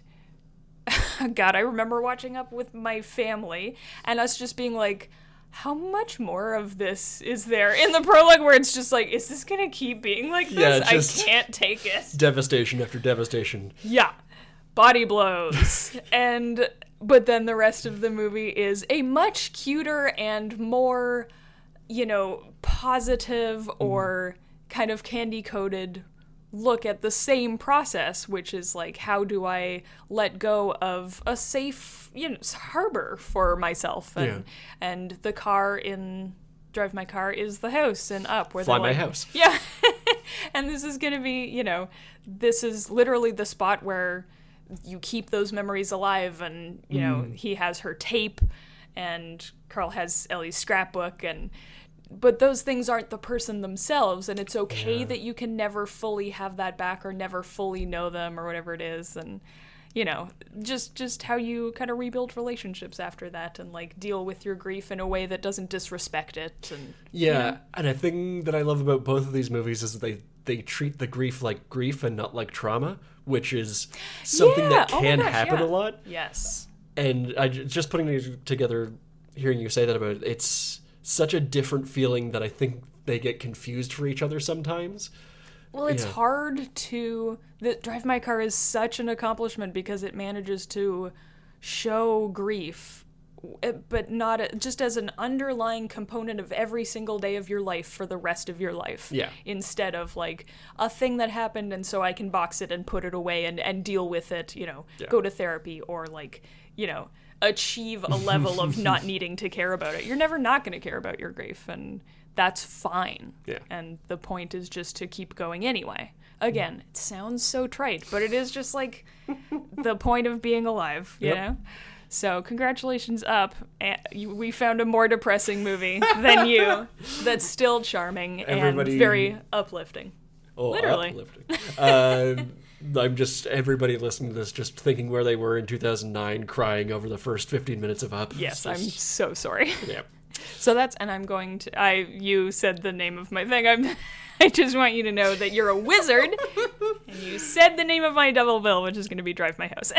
S2: (laughs) God, I remember watching up with my family and us just being like, how much more of this is there in the prologue where it's just like, is this gonna keep being like this?
S1: Yeah,
S2: I can't take it.
S1: devastation after devastation.
S2: Yeah. body blows. (laughs) and but then the rest of the movie is a much cuter and more, you know, positive mm-hmm. or kind of candy coated look at the same process, which is like, how do I let go of a safe, you know, harbor for myself? And
S1: Yeah.
S2: and the car in Drive My Car is the house and up where
S1: Fly My
S2: like-
S1: House.
S2: Yeah. (laughs) and this is gonna be, you know, this is literally the spot where you keep those memories alive and you know,
S1: Mm.
S2: he has her tape and Carl has Ellie's scrapbook and but those things aren't the person themselves and it's okay that you can never fully have that back or never fully know them or whatever it is and you know just just how you kind of rebuild relationships after that and like deal with your grief in a way that doesn't disrespect it and
S1: Yeah, and a thing that I love about both of these movies is that they they treat the grief like grief and not like trauma, which is something that
S2: Yeah, oh
S1: can
S2: gosh,
S1: happen
S2: yeah.
S1: a lot.
S2: yes
S1: And i just putting these together, hearing you say that about it, it's such a different feeling that I think they get confused for each other sometimes.
S2: Well, it's
S1: Yeah.
S2: hard to. The Drive My Car is such an accomplishment because it manages to show grief, eh, but not a, just as an underlying component of every single day of your life for the rest of your life.
S1: Yeah.
S2: Instead of like a thing that happened and so I can box it and put it away and, and deal with it, you know,
S1: Yeah.
S2: go to therapy or like, you know, achieve a level of (laughs) not needing to care about it. You're never not going to care about your grief and that's fine.
S1: Yeah.
S2: And the point is just to keep going anyway. Again, it sounds so trite, but it is just like (laughs) the point of being alive, you
S1: Yep.
S2: know? So, congratulations, Up. We found a more depressing movie than you (laughs) that's still charming
S1: Everybody-
S2: and very uplifting.
S1: Oh,
S2: Literally.
S1: uplifting. uh, I'm just everybody listening to this just thinking where they were in 2009, crying over the first 15 minutes of Up.
S2: Yes,
S1: It's
S2: I'm so sorry.
S1: yeah.
S2: So that's and I'm going to I you said the name of my thing. I'm (laughs) I just want you to know that you're a wizard (laughs) and you said the name of my double bill, which is going to be Drive My House.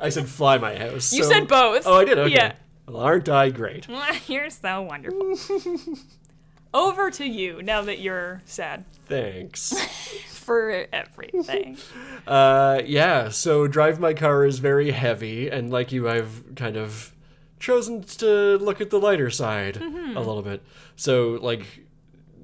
S1: I said fly my house.
S2: You
S1: so-
S2: said both.
S1: Oh, I did. Okay.
S2: Yeah.
S1: Well, aren't I great? (laughs)
S2: You're so wonderful. Over to you now that you're sad
S1: Thanks.
S2: for everything.
S1: Uh, yeah. So drive my car is very heavy, and like you, I've kind of chosen to look at the lighter side
S2: Mm-hmm.
S1: a little bit. So like.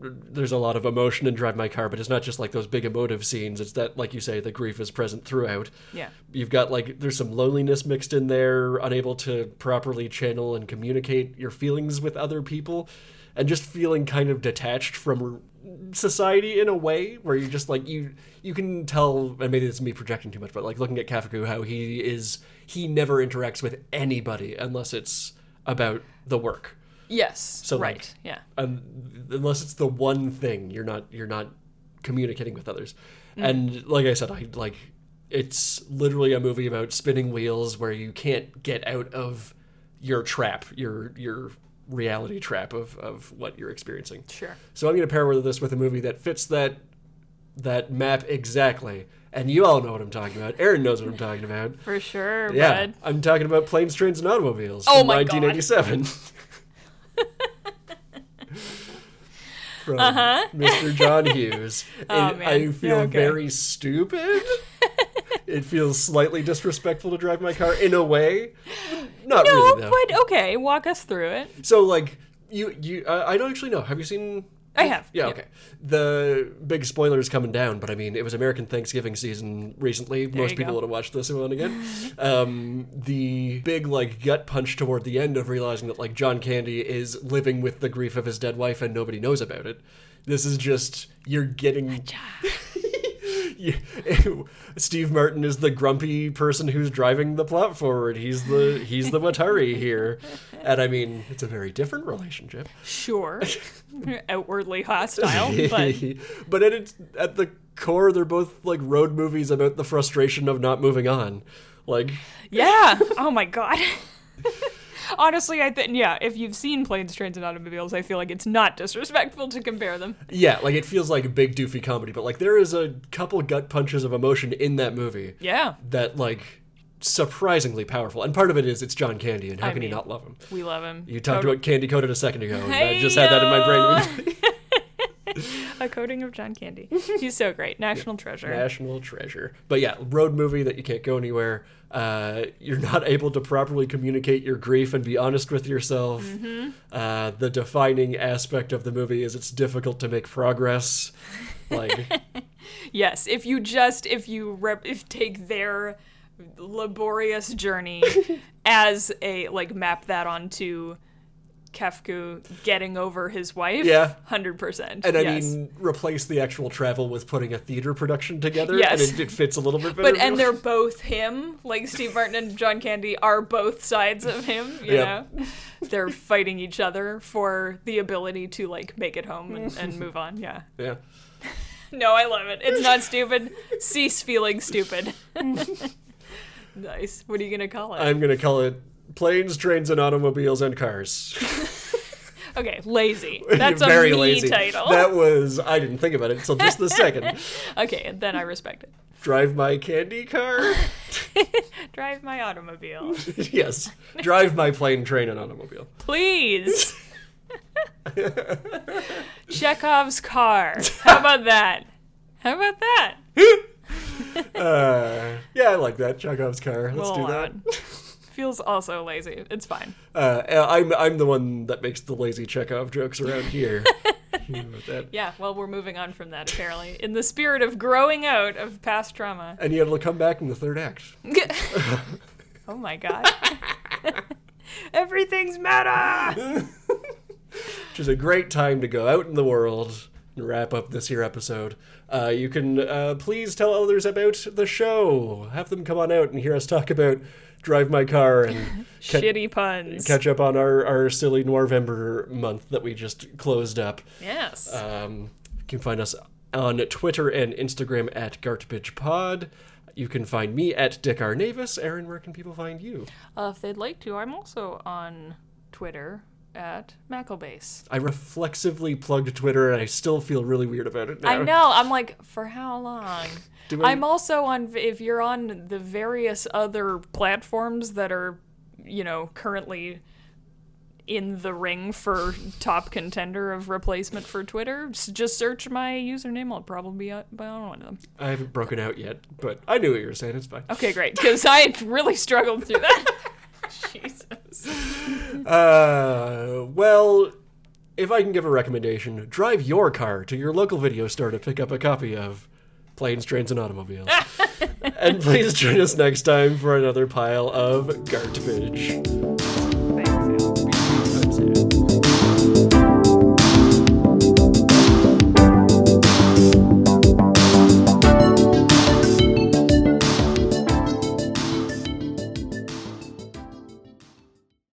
S1: There's a lot of emotion in Drive My Car, but it's not just like those big emotive scenes. It's that, like you say, the grief is present throughout.
S2: Yeah.
S1: You've got like there's some loneliness mixed in there, unable to properly channel and communicate your feelings with other people, and just feeling kind of detached from society in a way where you're just like you you can tell and maybe it's me projecting too much but like looking at Kafuku how he is he never interacts with anybody unless it's about the work
S2: Yes.
S1: So,
S2: right.
S1: like-
S2: yeah.
S1: um, unless it's the one thing you're not you're not communicating with others and like i said i like it's literally a movie about spinning wheels where you can't get out of your trap your your reality trap of of what you're experiencing
S2: Sure.
S1: so i'm going to pair with this with a movie that fits that that map exactly and you all know what i'm talking about aaron knows what i'm talking about
S2: For sure,
S1: yeah
S2: bud.
S1: i'm talking about planes trains and automobiles
S2: Oh
S1: from
S2: my God.
S1: 1987 (laughs) from Mr. John (laughs) Hughes.
S2: Oh,
S1: And
S2: man.
S1: I feel
S2: okay.
S1: very stupid. it feels slightly disrespectful to drive my car in a way. Not
S2: No,
S1: really though.
S2: but okay, walk us through it.
S1: So like you you uh, I don't actually know. Have you seen
S2: I have.
S1: yeah,
S2: yeah.
S1: okay. The big spoiler is coming down, but I mean, it was American Thanksgiving season recently. Most people
S2: go.
S1: would have watched this one again. (laughs) um, the big like gut punch toward the end of realizing that like John Candy is living with the grief of his dead wife and nobody knows about it. This is just you're getting. You- (laughs) Steve Martin is the grumpy person who's driving the plot forward. He's the he's the Watari here, and I mean it's a very different relationship.
S2: Sure. (laughs) Outwardly hostile, (laughs) but
S1: but at its, at the core, they're both like road movies about the frustration of not moving on. Like,
S2: yeah. Oh my god. Honestly, I think yeah. If you've seen planes, trains, and automobiles, I feel like it's not disrespectful to compare them.
S1: yeah, like it feels like a big doofy comedy, but like there is a couple gut punches of emotion in that movie
S2: Yeah,
S1: that like surprisingly powerful. And part of it is it's John Candy, and how
S2: I
S1: can you not love him?
S2: we love him.
S1: You talked about Candy Coated a second ago, and I just had that in my brain. (laughs) (laughs)
S2: a coating of John Candy. He's so great. National treasure.
S1: National treasure. But yeah, road movie that you can't go anywhere. Uh, you're not able to properly communicate your grief and be honest with yourself.
S2: Mm-hmm.
S1: Uh, the defining aspect of the movie is it's difficult to make progress. Like, (laughs)
S2: Yes, if you just if you rep, if take their laborious journey (laughs) as a like map that onto Kafuku getting over his wife.
S1: Yeah.
S2: hundred percent.
S1: and I
S2: yes.
S1: mean, replace the actual travel with putting a theater production together,
S2: Yes.
S1: and it, it fits a little bit better.
S2: But and they're both him. Like Steve Martin and John Candy are both sides of him. You
S1: Yep.
S2: know, they're fighting each other for the ability to like make it home and, and move on. Yeah. (laughs)
S1: yeah. (laughs)
S2: No, I love it. It's not stupid. Cease feeling stupid. (laughs) nice. What are you gonna call it?
S1: I'm gonna call it planes, trains, and automobiles and cars.
S2: Okay, lazy. (laughs) That's a
S1: Very
S2: me
S1: lazy.
S2: title.
S1: That was I didn't think about it until just the second. (laughs)
S2: Okay, and then I respect it.
S1: Drive my candy car. (laughs)
S2: Drive my automobile,
S1: yes. Drive my plane, train, and automobile.
S2: please. Chekhov's car. How about that? How about that?
S1: Uh, yeah, I like that. Chekhov's car. Let's
S2: We'll
S1: do that.
S2: Feels also lazy. It's fine.
S1: Uh, I'm I'm the one that makes the lazy Chekhov jokes around here. (laughs) You know.
S2: Yeah, well, we're moving on from that apparently. In the spirit of growing out of past trauma.
S1: And yet it'll come back in the third act. (laughs)
S2: oh my god. (laughs) Everything's meta!
S1: which is a great time to go out in the world and wrap up this here episode. Uh, you can uh, please tell others about the show. Have them come on out and hear us talk about Drive My Car and (laughs) ca-
S2: Shitty puns.
S1: catch up on our, our silly November month that we just closed up.
S2: yes.
S1: Um, you can find us on Twitter and Instagram at GartBitchPod. You can find me at Dick R. Navis. Aaron, where can people find you?
S2: Uh, if they'd like to, I'm also on Twitter at Macklebase.
S1: I reflexively plugged Twitter and I still feel really weird about it now.
S2: I know. I'm like, for how long? (laughs)
S1: Do I-
S2: I'm also on. If you're on the various other platforms that are, you know, currently in the ring for top contender of replacement for Twitter, just search my username. I'll probably be on be on one of them.
S1: I haven't broken out yet, but I knew what you were saying. It's fine.
S2: Okay, great. Because I really struggled through that. (laughs) (laughs) Jesus.
S1: Uh, well, if I can give a recommendation, drive your car to your local video store to pick up a copy of Planes, Trains, and Automobiles. (laughs) and please join us next time for another pile of garbage.